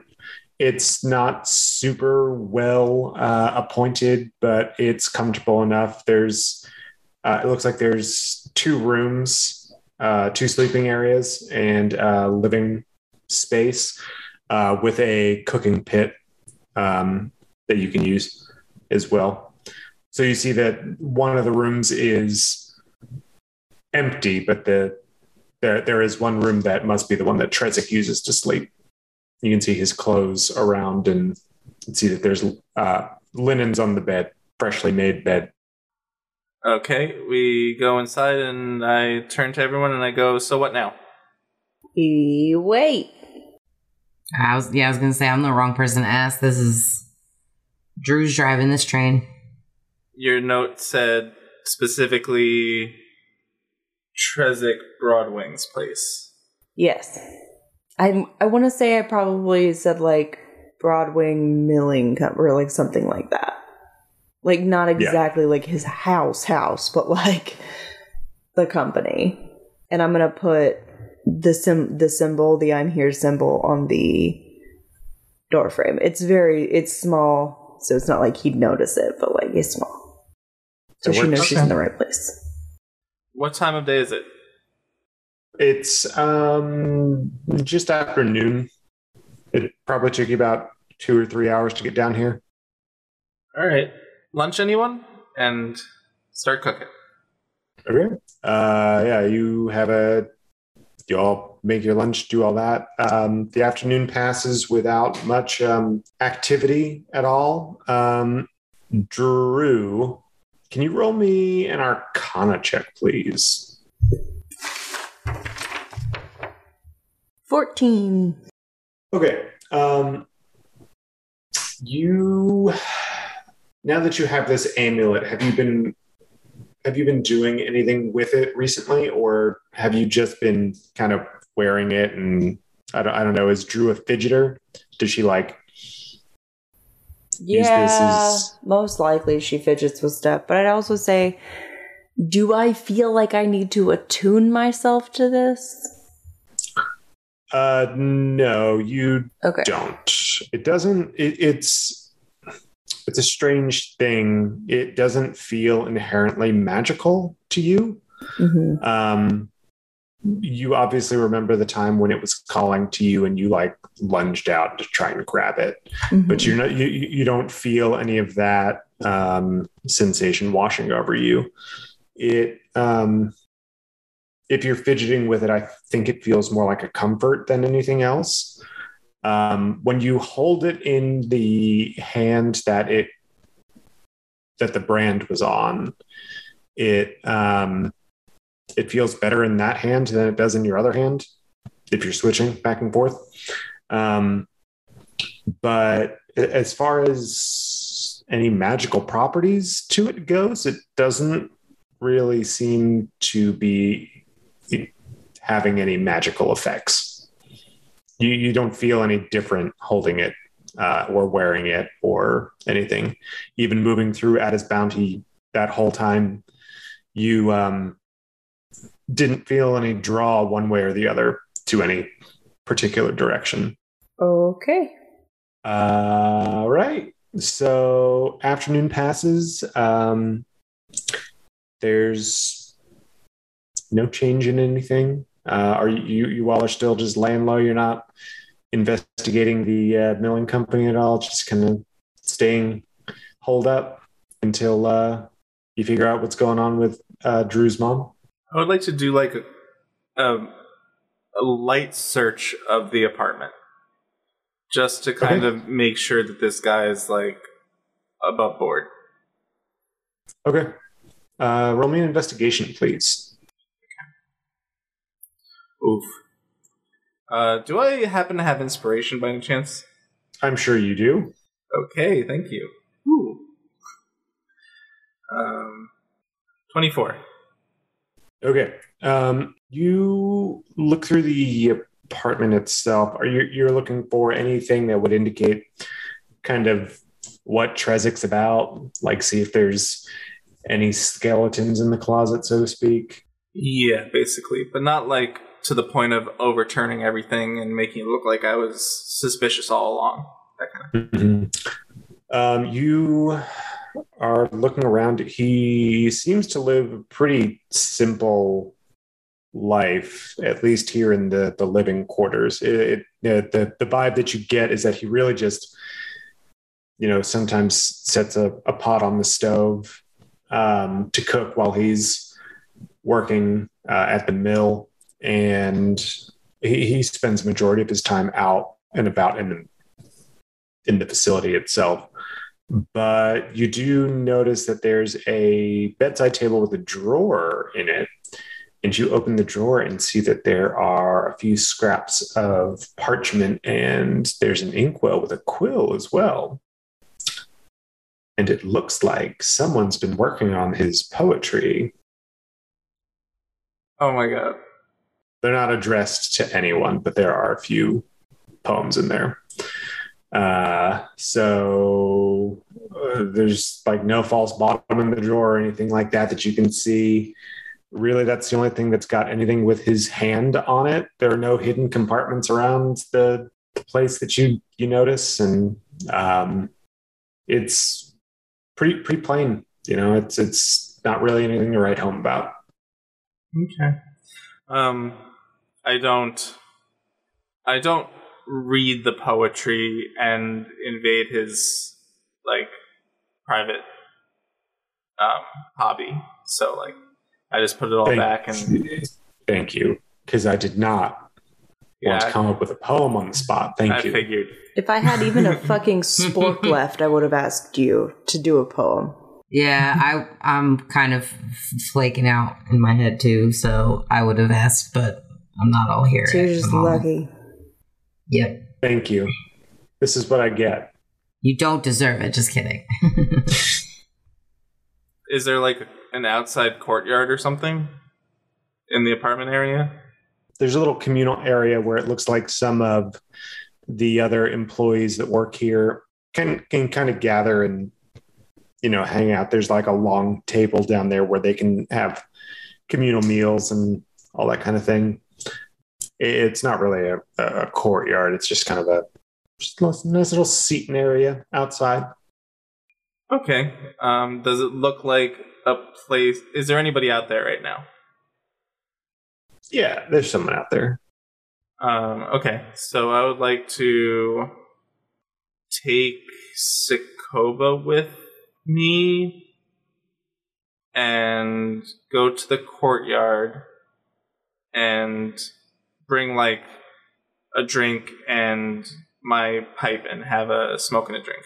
It's not super well uh, appointed, but it's comfortable enough. There's uh, it looks like there's two rooms, uh, two sleeping areas, and uh, living space uh, with a cooking pit. Um, that you can use as well. So you see that one of the rooms is empty, but the there there is one room that must be the one that Trezek uses to sleep. You can see his clothes around and see that there's uh, linens on the bed, freshly made bed. Okay, we go inside, and I turn to everyone and I go, "So what now?" Wait. I was yeah, I was gonna say I'm the wrong person to ask. This is Drew's driving this train. Your note said specifically Trezek Broadwing's place. Yes. I I want to say I probably said like Broadwing Milling Co- or like something like that. Like not exactly like his house house, but like the company. And I'm gonna put the sim the symbol, the I'm here symbol on the door frame. It's very it's small, so it's not like he'd notice it, but like it's small. So It she knows she's in the right place. What time of day is it? It's um, just after noon. It probably took you about two or three hours to get down here. All right, lunch, anyone? And start cooking. Okay. Uh, yeah, you have a. You all make your lunch, do all that. Um, the afternoon passes without much um, activity at all. Um, Drew, can you roll me an Arcana check, please? Fourteen. Okay. Um, you now that you have this amulet, have you been have you been doing anything with it recently, or have you just been kind of wearing it? And I don't, I don't know. Is Drew a fidgeter? Does she like? Use this Yeah, as- most likely she fidgets with stuff. But I'd also say, do I feel like I need to attune myself to this? Uh, no, you Okay. don't. It doesn't. It, it's it's a strange thing. It doesn't feel inherently magical to you. hmm Um, you obviously remember the time when it was calling to you and you like lunged out to try and grab it Mhm. but you're not you, you don't feel any of that um, sensation washing over you it um, if you're fidgeting with it i think it feels more like a comfort than anything else um, when you hold it in the hand that it that the brand was on it um, it feels better in that hand than it does in your other hand if you're switching back and forth um, but as far as any magical properties to it goes, it doesn't really seem to be having any magical effects. You, you don't feel any different holding it uh, or wearing it or anything. Even moving through Addis Bounty that whole time, you um, didn't feel any draw one way or the other to any particular direction. Okay. All right. So afternoon passes. Um, there's no change in anything. Uh, are you you all are still just laying low? You're not investigating the uh, milling company at all. Just kind of staying holed up until uh, you figure out what's going on with uh, Drew's mom. I would like to do like a, a, a light search of the apartment, just to kind Okay. of make sure that this guy is like above board. Okay. Uh, roll me an investigation, please. Oof. Uh, do I happen to have inspiration by any chance? I'm sure you do. Okay, thank you. Ooh. Um, twenty-four. Okay. Um, you look through the apartment itself. Are you you're looking for anything that would indicate kind of what Trezek's about? Like, see if there's any skeletons in the closet, so to speak. Yeah, basically, but not like to the point of overturning everything and making it look like I was suspicious all along. That kind of. Mhm. Um, you are looking around. He seems to live a pretty simple life, at least here in the the living quarters. It, it, the the vibe that you get is that he really just, you know, sometimes sets a, a pot on the stove um, to cook while he's working uh, at the mill, and he, he spends majority of his time out and about in in the facility itself. But you do notice that there's a bedside table with a drawer in it. And you open the drawer and see that there are a few scraps of parchment and there's an inkwell with a quill as well. And it looks like someone's been working on his poetry. Oh my god. They're not addressed to anyone, but there are a few poems in there. Uh, so uh, there's like no false bottom in the drawer or anything like that that you can see. Really, that's the only thing that's got anything with his hand on it. There are no hidden compartments around the place that you you notice, and um, it's pretty pretty plain. You know, it's it's not really anything to write home about. Okay. Um, I don't. I don't read the poetry and invade his like private um hobby. So like, I just put it all Thank- back and Thank you, because I did not want to come up with a poem on the spot. Thank I you. figured. If I had even a fucking spork left, I would have asked you to do a poem. Yeah, I I'm kind of flaking out in my head too, so I would have asked, but I'm not all here. So you're just lucky. Yep. Thank you. This is what I get. You don't deserve it. Just kidding. Is there like an outside courtyard or something in the apartment area? There's a little communal area where it looks like some of the other employees that work here can can kind of gather and you know hang out. There's like a long table down there where they can have communal meals and all that kind of thing. It- It's not really a, a courtyard. It's just kind of a just a nice- little seating area outside. Okay. Um, does it look like a place? Is there anybody out there right now? Yeah, there's someone out there. Um, okay, so I would like to take Cicoba with me and go to the courtyard and bring like a drink and my pipe and have a smoke and a drink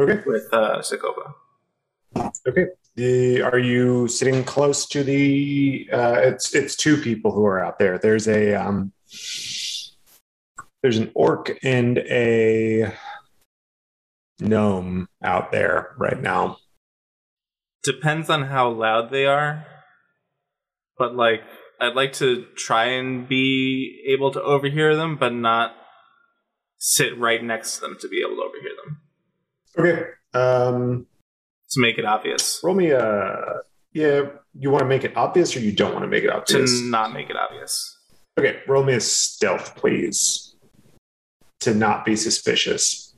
Okay. with uh, Cicoba. Okay. The, are you sitting close to the? Uh, it's it's two people who are out there. There's a um, there's an orc and a gnome out there right now. Depends on how loud they are, but like I'd like to try and be able to overhear them, but not sit right next to them to be able to overhear them Okay. Um, to make it obvious. roll me a. Yeah, you want to make it obvious, or you don't want to make it obvious. To not make it obvious. Okay, roll me a stealth, please, to not be suspicious.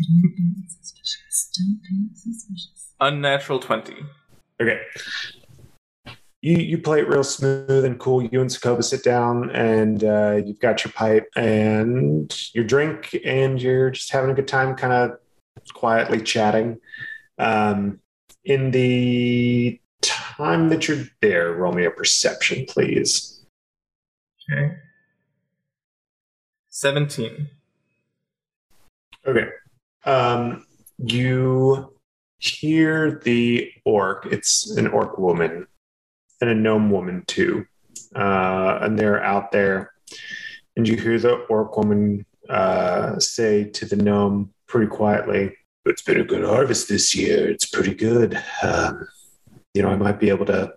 Don't be suspicious. Don't be suspicious. Unnatural twenty. Okay. You you play it real smooth and cool. You and Cicoba sit down, and uh, you've got your pipe and your drink, and you're just having a good time, kind of quietly chatting. Um, in the time that you're there, roll me a perception, please. Okay. Seventeen. Okay. Um, you hear the orc. It's an orc woman and a gnome woman too. Uh, and they're out there. And you hear the orc woman uh, say to the gnome pretty quietly, It's been a good harvest this year. It's pretty good. Um, you know, I might be able to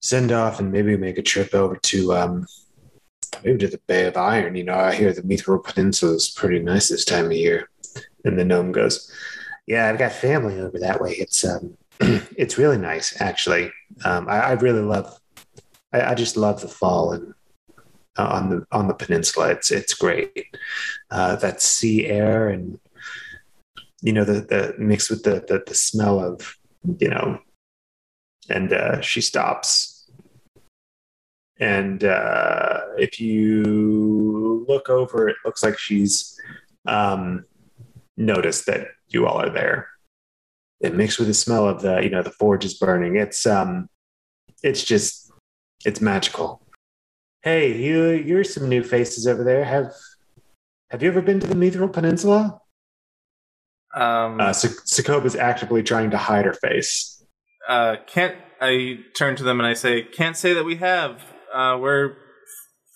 send off and maybe make a trip over to um, maybe to the Bay of Iron. You know, I hear the Mithril Peninsula is pretty nice this time of year. And the gnome goes, "Yeah, I've got family over that way. It's um, it's really nice, actually. Um, I, I really love. I, I just love the fall and uh, on the on the peninsula. It's it's great. Uh, that sea air and you know the the mixed with the the, the smell of you know." And uh, she stops and uh, if you look over, it looks like she's um, noticed that you all are there. It mixed with the smell of the, you know, the forge is burning. It's um, it's just, it's magical. Hey, you, you're some new faces over there. Have Have you ever been to the Mithril Peninsula? Um, Uh, Cicoba's actively trying to hide her face. uh, can't I turn to them and I say, "Can't say that we have. Uh, we're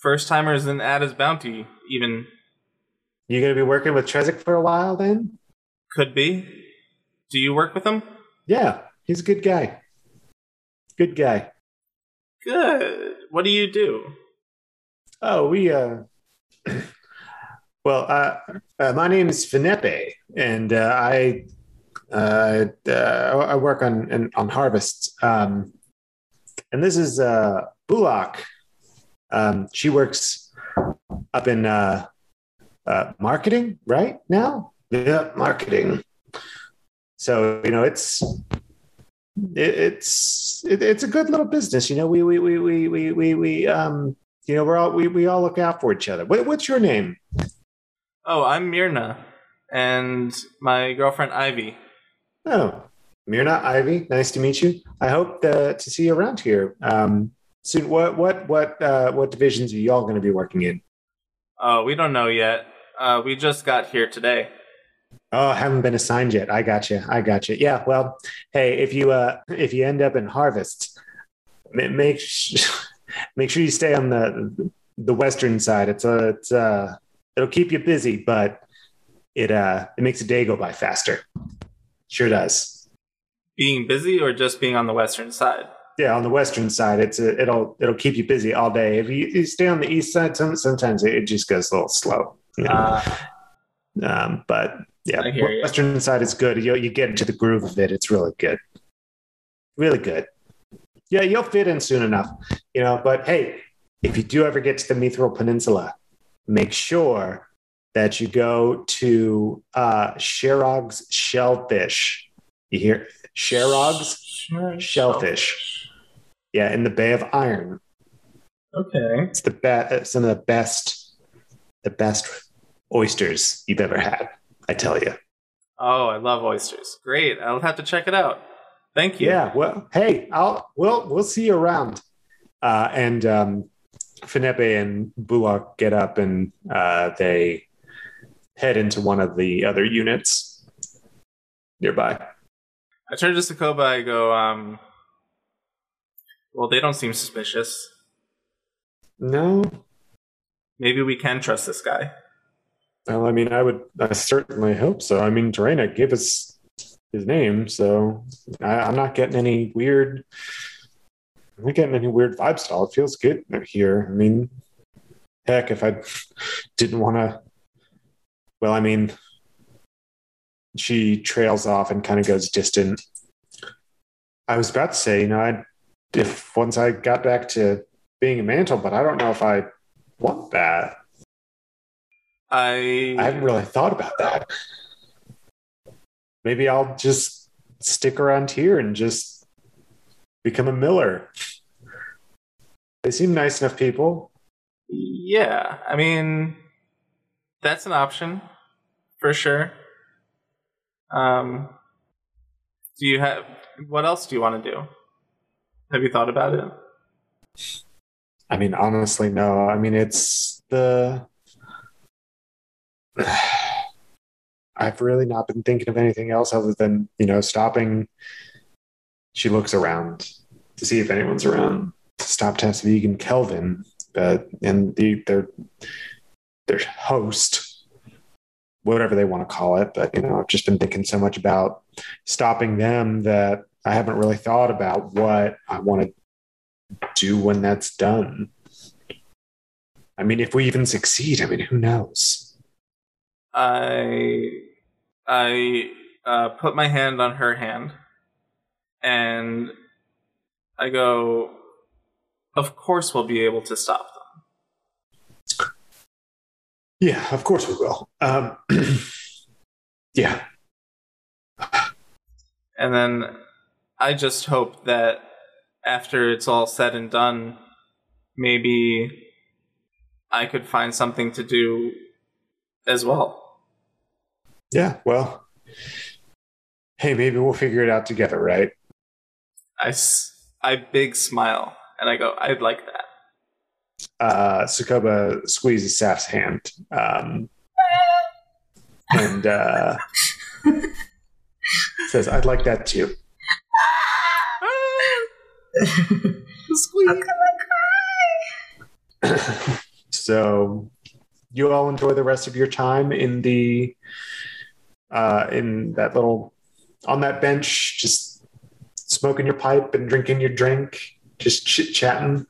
first timers in Addis Bounty. Even You gonna be working with Trezek for a while then? could be. Do you work with him? Yeah, he's a good guy. Good guy. Good. What do you do? Oh, we uh well, uh, uh my name is Finepe and uh, I uh, uh I work on on, on harvests. Um and this is uh Bulak. Um she works up in uh uh marketing right now? Yeah, marketing. So, you know, it's it, it's it, it's a good little business. You know, we we we we we we, we um you know we're all we, we all look out for each other. What, what's your name? Oh, I'm Mirna, and my girlfriend Ivy. Oh, Mirna Ivy. Nice to meet you. I hope uh, to see you around here um, soon. What what what uh, what divisions are y'all going to be working in? Oh, we don't know yet. Uh, we just got here today. Oh, haven't been assigned yet. I got you. I got you. Yeah. Well, hey, if you uh, if you end up in harvest, make make sure you stay on the the western side. It's a it's uh it'll keep you busy, but it uh it makes a day go by faster. Sure does. Being busy or just being on the western side? Yeah, on the western side, it's a, it'll it'll keep you busy all day. If you, you stay on the east side, some, sometimes it, it just goes a little slow. You know? Uh, um, but yeah, hear you. western side is good. You you get into the groove of it. It's really good, really good. Yeah, you'll fit in soon enough, you know. But hey, if you do ever get to the Mithril Peninsula, make sure that you go to uh, Sherog's Shellfish. You hear Sherog's Shellfish. Yeah, in the Bay of Iron. Okay. It's the best. Some of the best, the best oysters you've ever had. I tell you. Oh, I love oysters. Great. I'll have to check it out. Thank you. Yeah. Well, hey, I'll we'll we'll see you around. Uh, and um, and Bullock get up and uh, they head into one of the other units nearby. I turn to Cicoba. I go, um, well, they don't seem suspicious. No, Maybe we can trust this guy. Well, I mean, I would, I certainly hope so. I mean, Dorena gave us his name, so I, I'm not getting any weird. I'm not getting any weird vibes at all. It feels good here. I mean, heck, if I didn't want to, well, I mean, she trails off and kind of goes distant. I was about to say, you know, I'd, if once I got back to being a mantle, but I don't know if I want that. I I haven't really thought about that. Maybe I'll just stick around here and just become a miller. They seem nice enough people. Yeah, I mean, that's an option for sure. Um, do you have what else do you want to do? Have you thought about it? I mean, honestly, no. I mean, it's the. I've really not been thinking of anything else other than, you know, stopping. She looks around to see if anyone's around to stop Tess Vegan Kelvin, but and the their their host, whatever they want to call it. But you know, I've just been thinking so much about stopping them that I haven't really thought about what I want to do when that's done. I mean, if we even succeed, I mean, who knows? I I uh, put my hand on her hand, and I go, "Of course, we'll be able to stop them." Yeah, of course we will. Um, yeah, And then I just hope that after it's all said and done, maybe I could find something to do as well. Yeah. Well, hey, maybe we'll figure it out together, right? I, I big smile and I go, I'd like that. Uh, Cicoba squeezes Saph's hand, um, and uh, says, "I'd like that too." Squeak. so you all enjoy the rest of your time in the uh, in that little on that bench, just smoking your pipe and drinking your drink, just chit chatting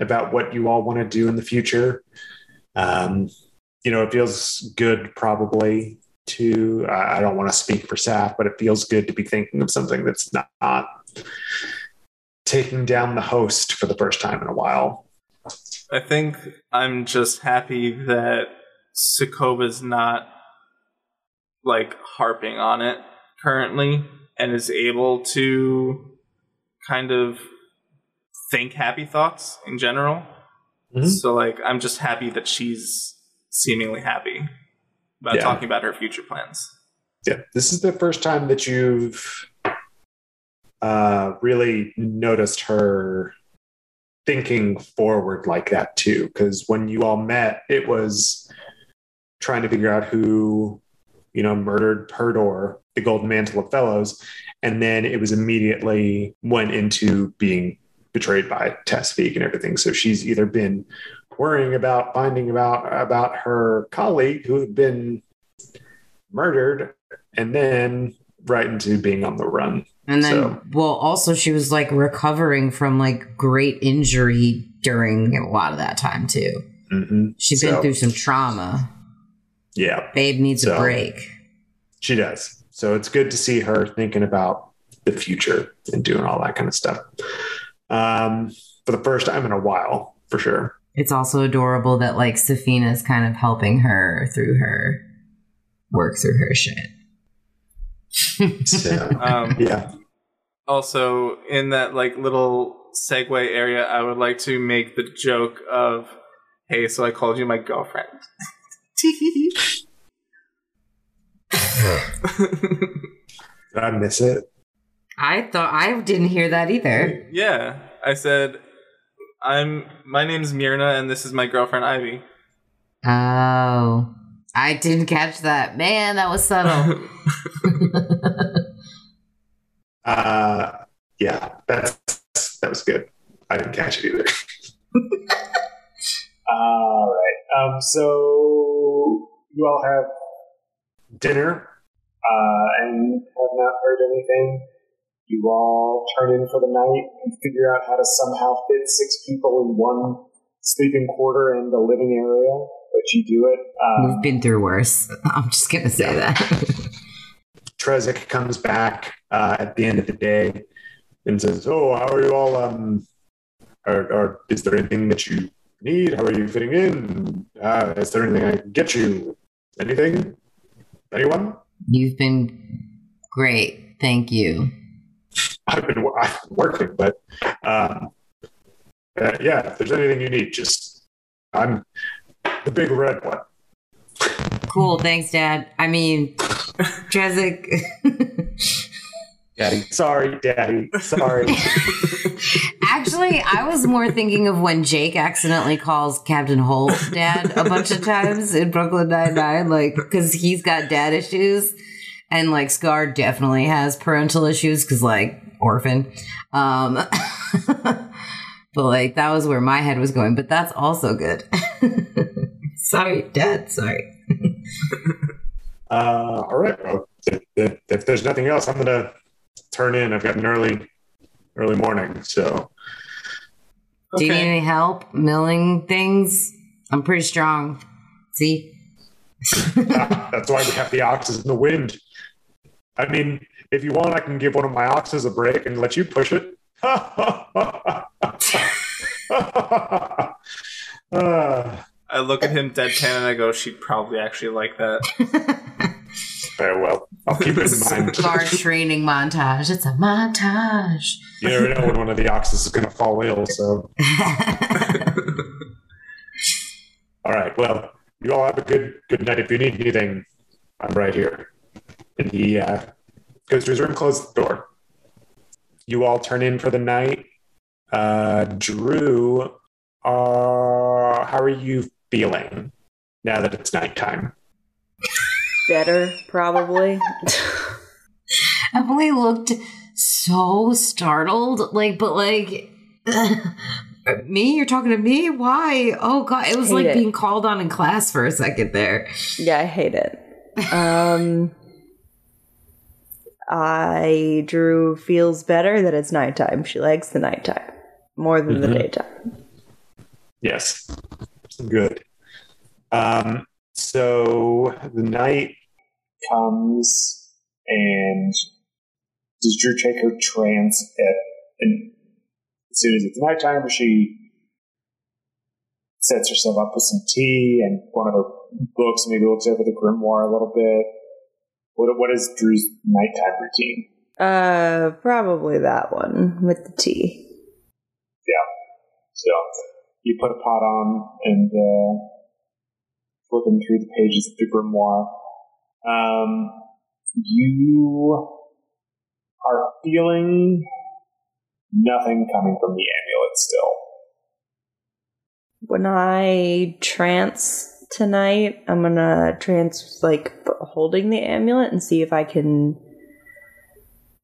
about what you all want to do in the future. Um, you know, it feels good probably to. I don't want to speak for Saph, but it feels good to be thinking of something that's not taking down the host for the first time in a while. I think I'm just happy that Cicoba's not like harping on it currently and is able to kind of think happy thoughts in general. Mhm. So like I'm just happy that she's seemingly happy about Yeah. talking about her future plans. Yeah, this is the first time that you've uh, really noticed her thinking forward like that too. Because when you all met, it was trying to figure out who, you know, murdered Perdor, the Golden Mantle of Fellows, and then it was immediately went into being betrayed by Tesfik and everything. So she's either been worrying about finding about about her colleague who had been murdered and then right into being on the run. And then, So- well, also she was like recovering from like great injury during a lot of that time too. hmm She's So- been through some trauma. Yeah, Babe needs So- a break. she does. So it's good to see her thinking about the future and doing all that kind of stuff. Um, for the first time in a while, for sure. It's also adorable that like Safina's kind of helping her through her work through her shit. So Um, yeah, also in that like little segue area, I would like to make the joke of, "Hey, so I called you my girlfriend." Did I miss it? I thought I didn't hear that either. yeah, I said, "I'm my name's Mirna, and this is my girlfriend Ivy." Oh, I didn't catch that. Man, that was subtle. Uh, yeah, that's that was good. I didn't catch it either. all right. Um, so you all have dinner, uh, and have not heard anything. You all turn in for the night and figure out how to somehow fit six people in one sleeping quarter and a living area. But you do it. Um, We've been through worse. I'm just gonna say Yeah. that. Trezek comes back uh, at the end of the day and says, "Oh, how are you all? Um, or, or is there anything that you need? How are you fitting in? Uh, is there anything I can get you? Anything? Anyone? You've been great. Thank you. I've been, I've been working, but um, uh, yeah, if there's anything you need, just I'm the big red one. Cool. Thanks, Dad. I mean, Trezek. Daddy, sorry, Daddy, sorry. Actually, I was more thinking of when Jake accidentally calls Captain Holt dad a bunch of times in Brooklyn Nine Nine, like because he's got dad issues, and like Scar definitely has parental issues because like orphan. Um, but like that was where my head was going. But that's also good. sorry, Dad. Sorry. Uh, all right. Well, if, if, if there's nothing else, I'm gonna turn in. I've got an early, early morning, so Do you need any help milling things? I'm pretty strong. See. That's why we have the oxes in the wind. I mean, if you want, I can give one of my oxes a break and let you push it. I look at him deadpan and I go, "She'd probably actually like that." very well. I'll keep it in mind. Our training montage. It's a montage. You never know when one of the oxes is going to fall ill. So, all right. Well, you all have a good good night. If you need anything, I'm right here. And he uh, goes to his room, closes the door. You all turn in for the night. Uh, Drew, uh, how are you feeling now that it's nighttime? Better, probably. Emily looked so startled. Like, but like, me? You're talking to me? Why? Oh god, it was Hate like it. being called on in class for a second there. yeah, I hate it. Um, I Drew feels better that it's nighttime. She likes the nighttime more than the Mhm. daytime. Yes. Good. Um, so the night comes, and does Drew take her trance at, and as soon as it's nighttime, or she sets herself up with some tea and one of her books, maybe looks over the grimoire a little bit. What, what is Drew's nighttime routine? Uh, probably that one with the tea. Yeah. So you put a pot on and uh, flipping through the pages of the grimoire. Um, you are feeling nothing coming from the amulet still. When I trance tonight, I'm gonna trance like holding the amulet and see if I can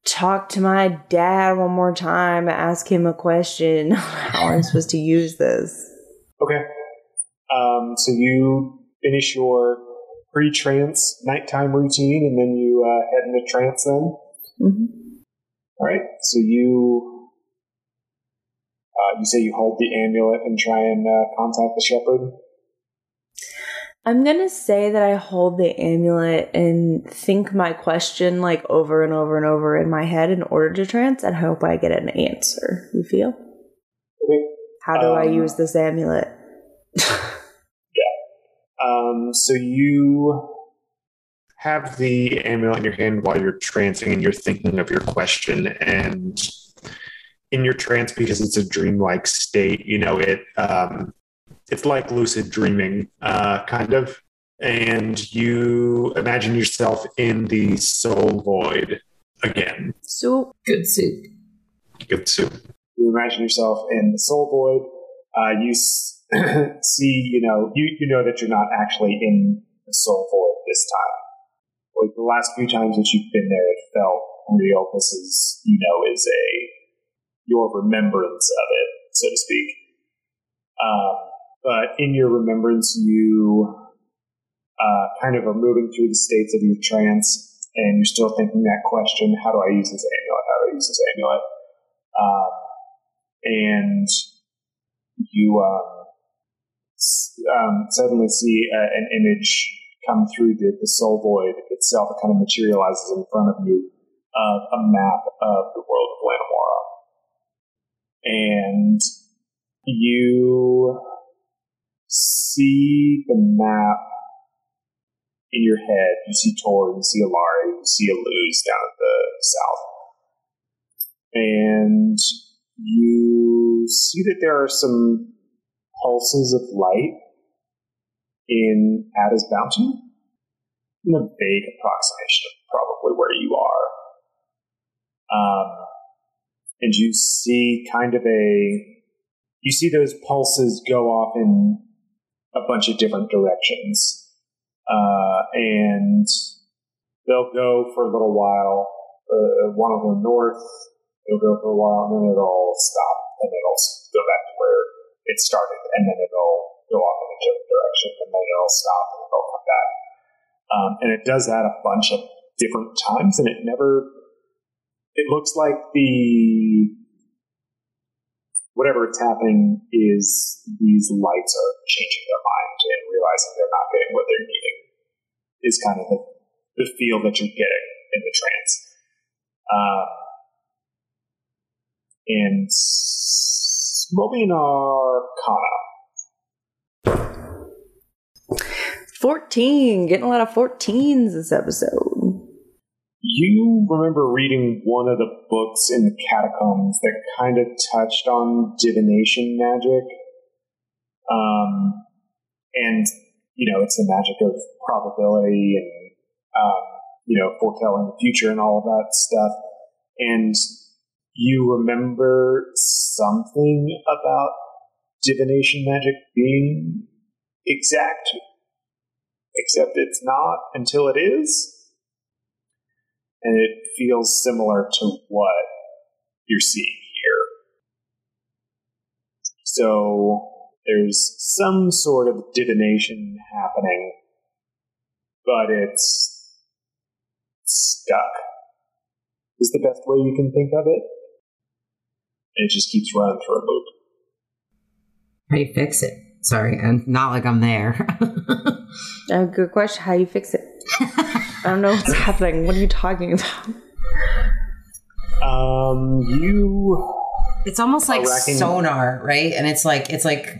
talk to my dad one more time, ask him a question. How I'm supposed to use this? Okay. Um, so you finish your pre-trance nighttime routine, and then you uh, head into trance. Then, hmm all right. So you uh, you say you hold the amulet and try and uh, contact the shepherd. I'm gonna say that I hold the amulet and think my question like over and over and over in my head in order to trance and hope I get an answer. You feel? Okay. How do I Um, use this amulet? Um, so you have the amulet in your hand while you're trancing and you're thinking of your question, and in your trance because it's a dreamlike state. You know, it um, it's like lucid dreaming, uh, kind of, and you imagine yourself in the soul void again. So Good soup. Good soup. you imagine yourself in the soul void. Uh, you s- see, you know, you, you know that you're not actually in the soul void this time. Like the last few times that you've been there, it felt real. This is, you know, is a your remembrance of it, so to speak. Um, but in your remembrance, you uh, kind of are moving through the states of your trance, and you're still thinking that question: How do I use this amulet? How do I use this amulet? Um, and you s- um, suddenly see a, an image come through the, the soul void itself. It kind of materializes in front of you of a map of the world of Lanimora. And you see the map in your head. You see Tor, you see Alari, you see a Luz down at the south and you see that there are some pulses of light in Addis Bounty. In a vague approximation of probably where you are. Um, and you see kind of a. You see those pulses go off in a bunch of different directions. Uh, and they'll go for a little while. Uh, one will go north, it'll go for a while, and then it'll stop, and it'll go back to where it started, and then it'll go off in a different direction, and then it'll stop, and it'll come back. Um, and it does that a bunch of different times, and it never. It looks like the whatever it's happening is these lights are changing their mind and realizing they're not getting what they're needing. Is kind of the, the feel that you're getting in the trance. Um, and roll me an Arcana. 14, getting a lot of 14s this episode. You remember reading one of the books in the catacombs that kind of touched on divination magic. Um, and, you know, it's the magic of probability and, um, you know, foretelling the future and all of that stuff. And you remember something about divination magic being exact, except it's not until it is and it feels similar to what you're seeing here. So there's some sort of divination happening, but it's stuck. Is the best way you can think of it. And it just keeps running through a loop. How do you fix it? Sorry, and not like I'm there. Uh, good question. How you fix it? I don't know what's happening. What are you talking about? Um, you it's almost like racking- sonar, right? And it's like it's like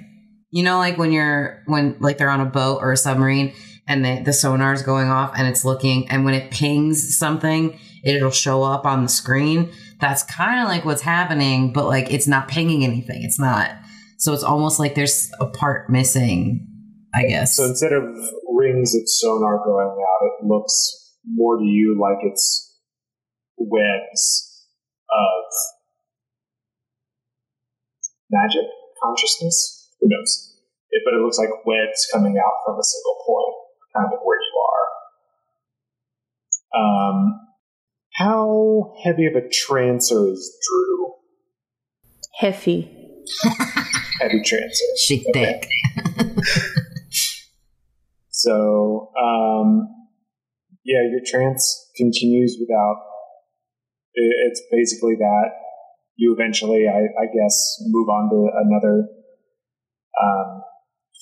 you know, like when you're when like they're on a boat or a submarine and the, the sonar is going off and it's looking and when it pings something, it'll show up on the screen. That's kind of like what's happening, but like it's not pinging anything. It's not. So it's almost like there's a part missing, I guess. So instead of rings of sonar going out, it looks more to you like it's webs of magic consciousness. Who knows? It, but it looks like webs coming out from a single point, kind of where you are. Um, how heavy of a trancer is Drew? Heffy. Heavy trancer. she thick. So, um, yeah, your trance continues without. It's basically that. You eventually, I, I guess, move on to another um,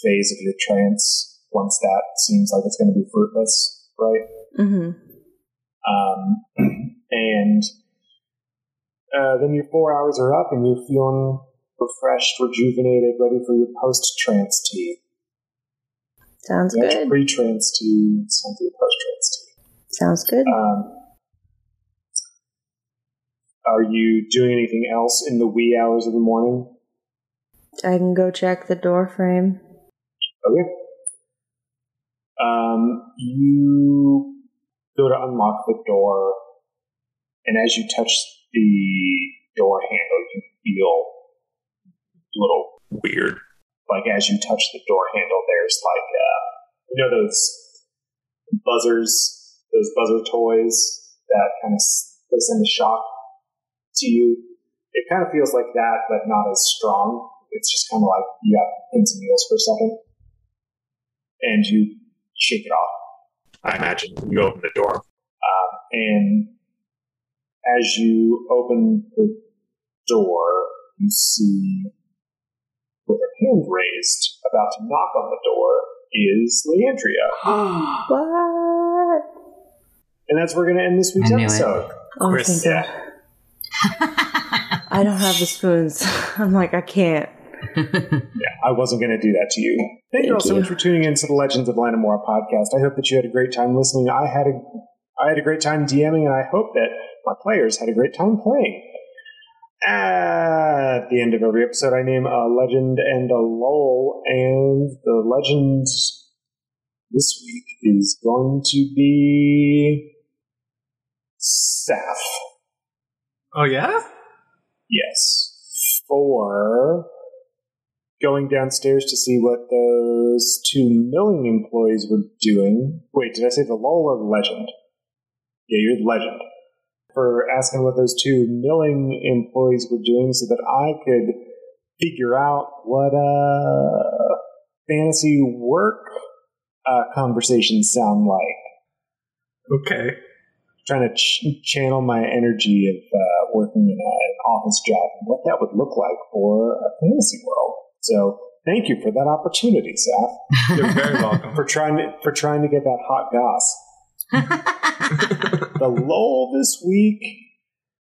phase of your trance once that seems like it's going to be fruitless, right? Mm-hmm. Um, and uh, then your four hours are up, and you're feeling refreshed, rejuvenated, ready for your post trance tea. Sounds That's good. pre-trance tea, some your post-trance tea. Sounds good. Um, Are you doing anything else in the wee hours of the morning? I can go check the door frame. Okay. Um, you go to unlock the door, and as you touch the door handle, you can feel a little Weird. like as you touch the door handle, there's like uh, you know those buzzers, those buzzer toys that kind of they send a shock to you. It kind of feels like that, but not as strong. It's just kind of like you have pins and needles for a second, and you shake it off. I imagine you open the door. Um, and as you open the door, you see with her hand raised, about to knock on the door, is Leandria. What? And that's where we're going to end this week's I it. episode. Oh, Chris, thank God. I don't have the spoons. I'm like, I can't. Yeah, I wasn't going to do that to you. Thank, you all so much for tuning in to the Legends of Lanimora podcast. I hope that you had a great time listening. I had a I had a great time DMing, and I hope that my players had a great time playing. At the end of every episode, I name a legend and a lull, and the legend this week is going to be Saph. Oh yeah? Yes. For going downstairs to see what those two milling employees were doing. Wait, did I say the lull or the legend? Yeah, you're the legend. For asking what those two milling employees were doing so that I could figure out what uh, fantasy work uh, conversations sound like Okay. trying to ch- channel my energy of uh, working in a, an office job and what that would look like for a fantasy world. So thank you for that opportunity, Seth. You're very welcome. for trying to, for trying to get that hot goss. The lull this week.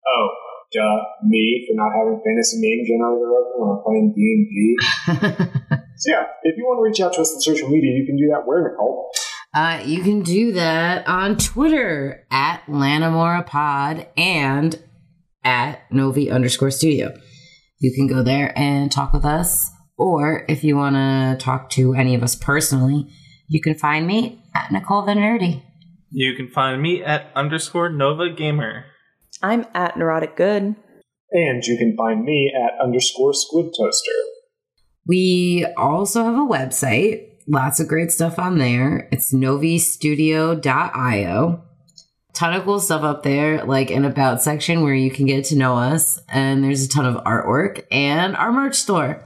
Oh, duh, me for not having fantasy name generator open when I'm playing D and D. So yeah, if you want to reach out to us on social media, you can do that. Where Nicole? Uh, you can do that on Twitter at Lanimora Pod and at Novi underscore studio. You can go there and talk with us. Or if you want to talk to any of us personally, you can find me at Nicole the Nerdy. You can find me at underscore Nova Gamer. I'm at Neurotic Good. And you can find me at underscore Squid Toaster. We also have a website. Lots of great stuff on there. It's novistudio.io. Ton of cool stuff up there, like an about section where you can get to know us. And there's a ton of artwork and our merch store.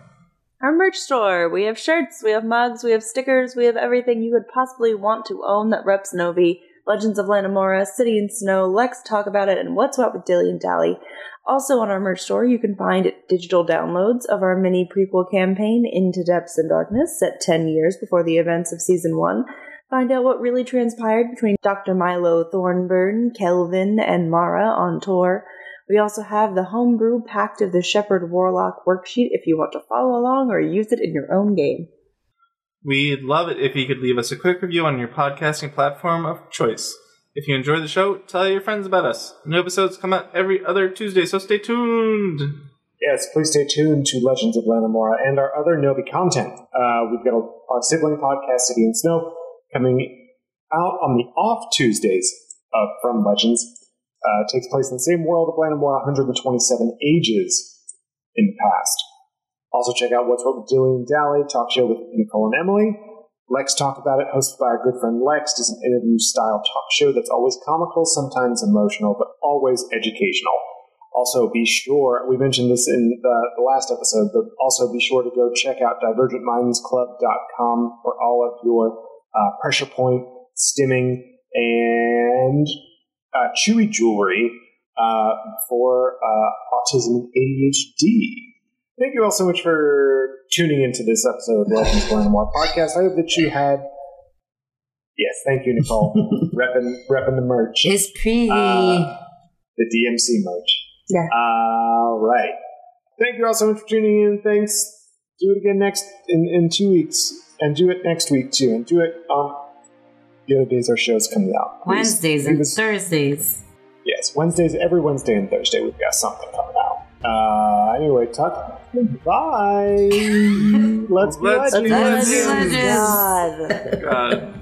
Our merch store. We have shirts, we have mugs, we have stickers, we have everything you could possibly want to own that reps Novi. Legends of Lanimora, City and Snow, Let's Talk About It, and What's What with Dilly and Dally. Also on our merch store, you can find digital downloads of our mini prequel campaign, Into Depths and Darkness, set 10 years before the events of Season 1. Find out what really transpired between Dr. Milo Thornburn, Kelvin, and Mara on tour. We also have the Homebrew Pact of the Shepherd Warlock worksheet if you want to follow along or use it in your own game. We'd love it if you could leave us a quick review on your podcasting platform of choice. If you enjoy the show, tell your friends about us. New episodes come out every other Tuesday, so stay tuned. Yes, please stay tuned to Legends of Lanimora and our other Novi content. Uh, we've got our sibling podcast, City and Snow, coming out on the off Tuesdays uh, from Legends. Uh, takes place in the same world of Lanimora, 127 ages in the past. Also, check out What's What with Dilly and Dally, talk show with Nicole and Emily. Lex Talk About It, hosted by our good friend Lex, is an interview style talk show that's always comical, sometimes emotional, but always educational. Also, be sure, we mentioned this in the, the last episode, but also be sure to go check out divergentmindsclub.com for all of your uh, pressure point, stimming, and uh, chewy jewelry uh, for uh, autism and ADHD. Thank you all so much for tuning into this episode of Legends of Lanimora podcast. I hope that you had. Yes, thank you, Nicole. repping, repping the merch. It's pretty. Uh, the DMC merch. Yeah. All right. Thank you all so much for tuning in. Thanks. Do it again next in, in two weeks, and do it next week too, and do it on the other days our show's coming out. Please Wednesdays leave and us- Thursdays. Yes, Wednesdays, every Wednesday and Thursday, we've got something coming out. Uh, anyway, talk. Bye. Let's be Let's legends. be Let's be legends. legends. God. God.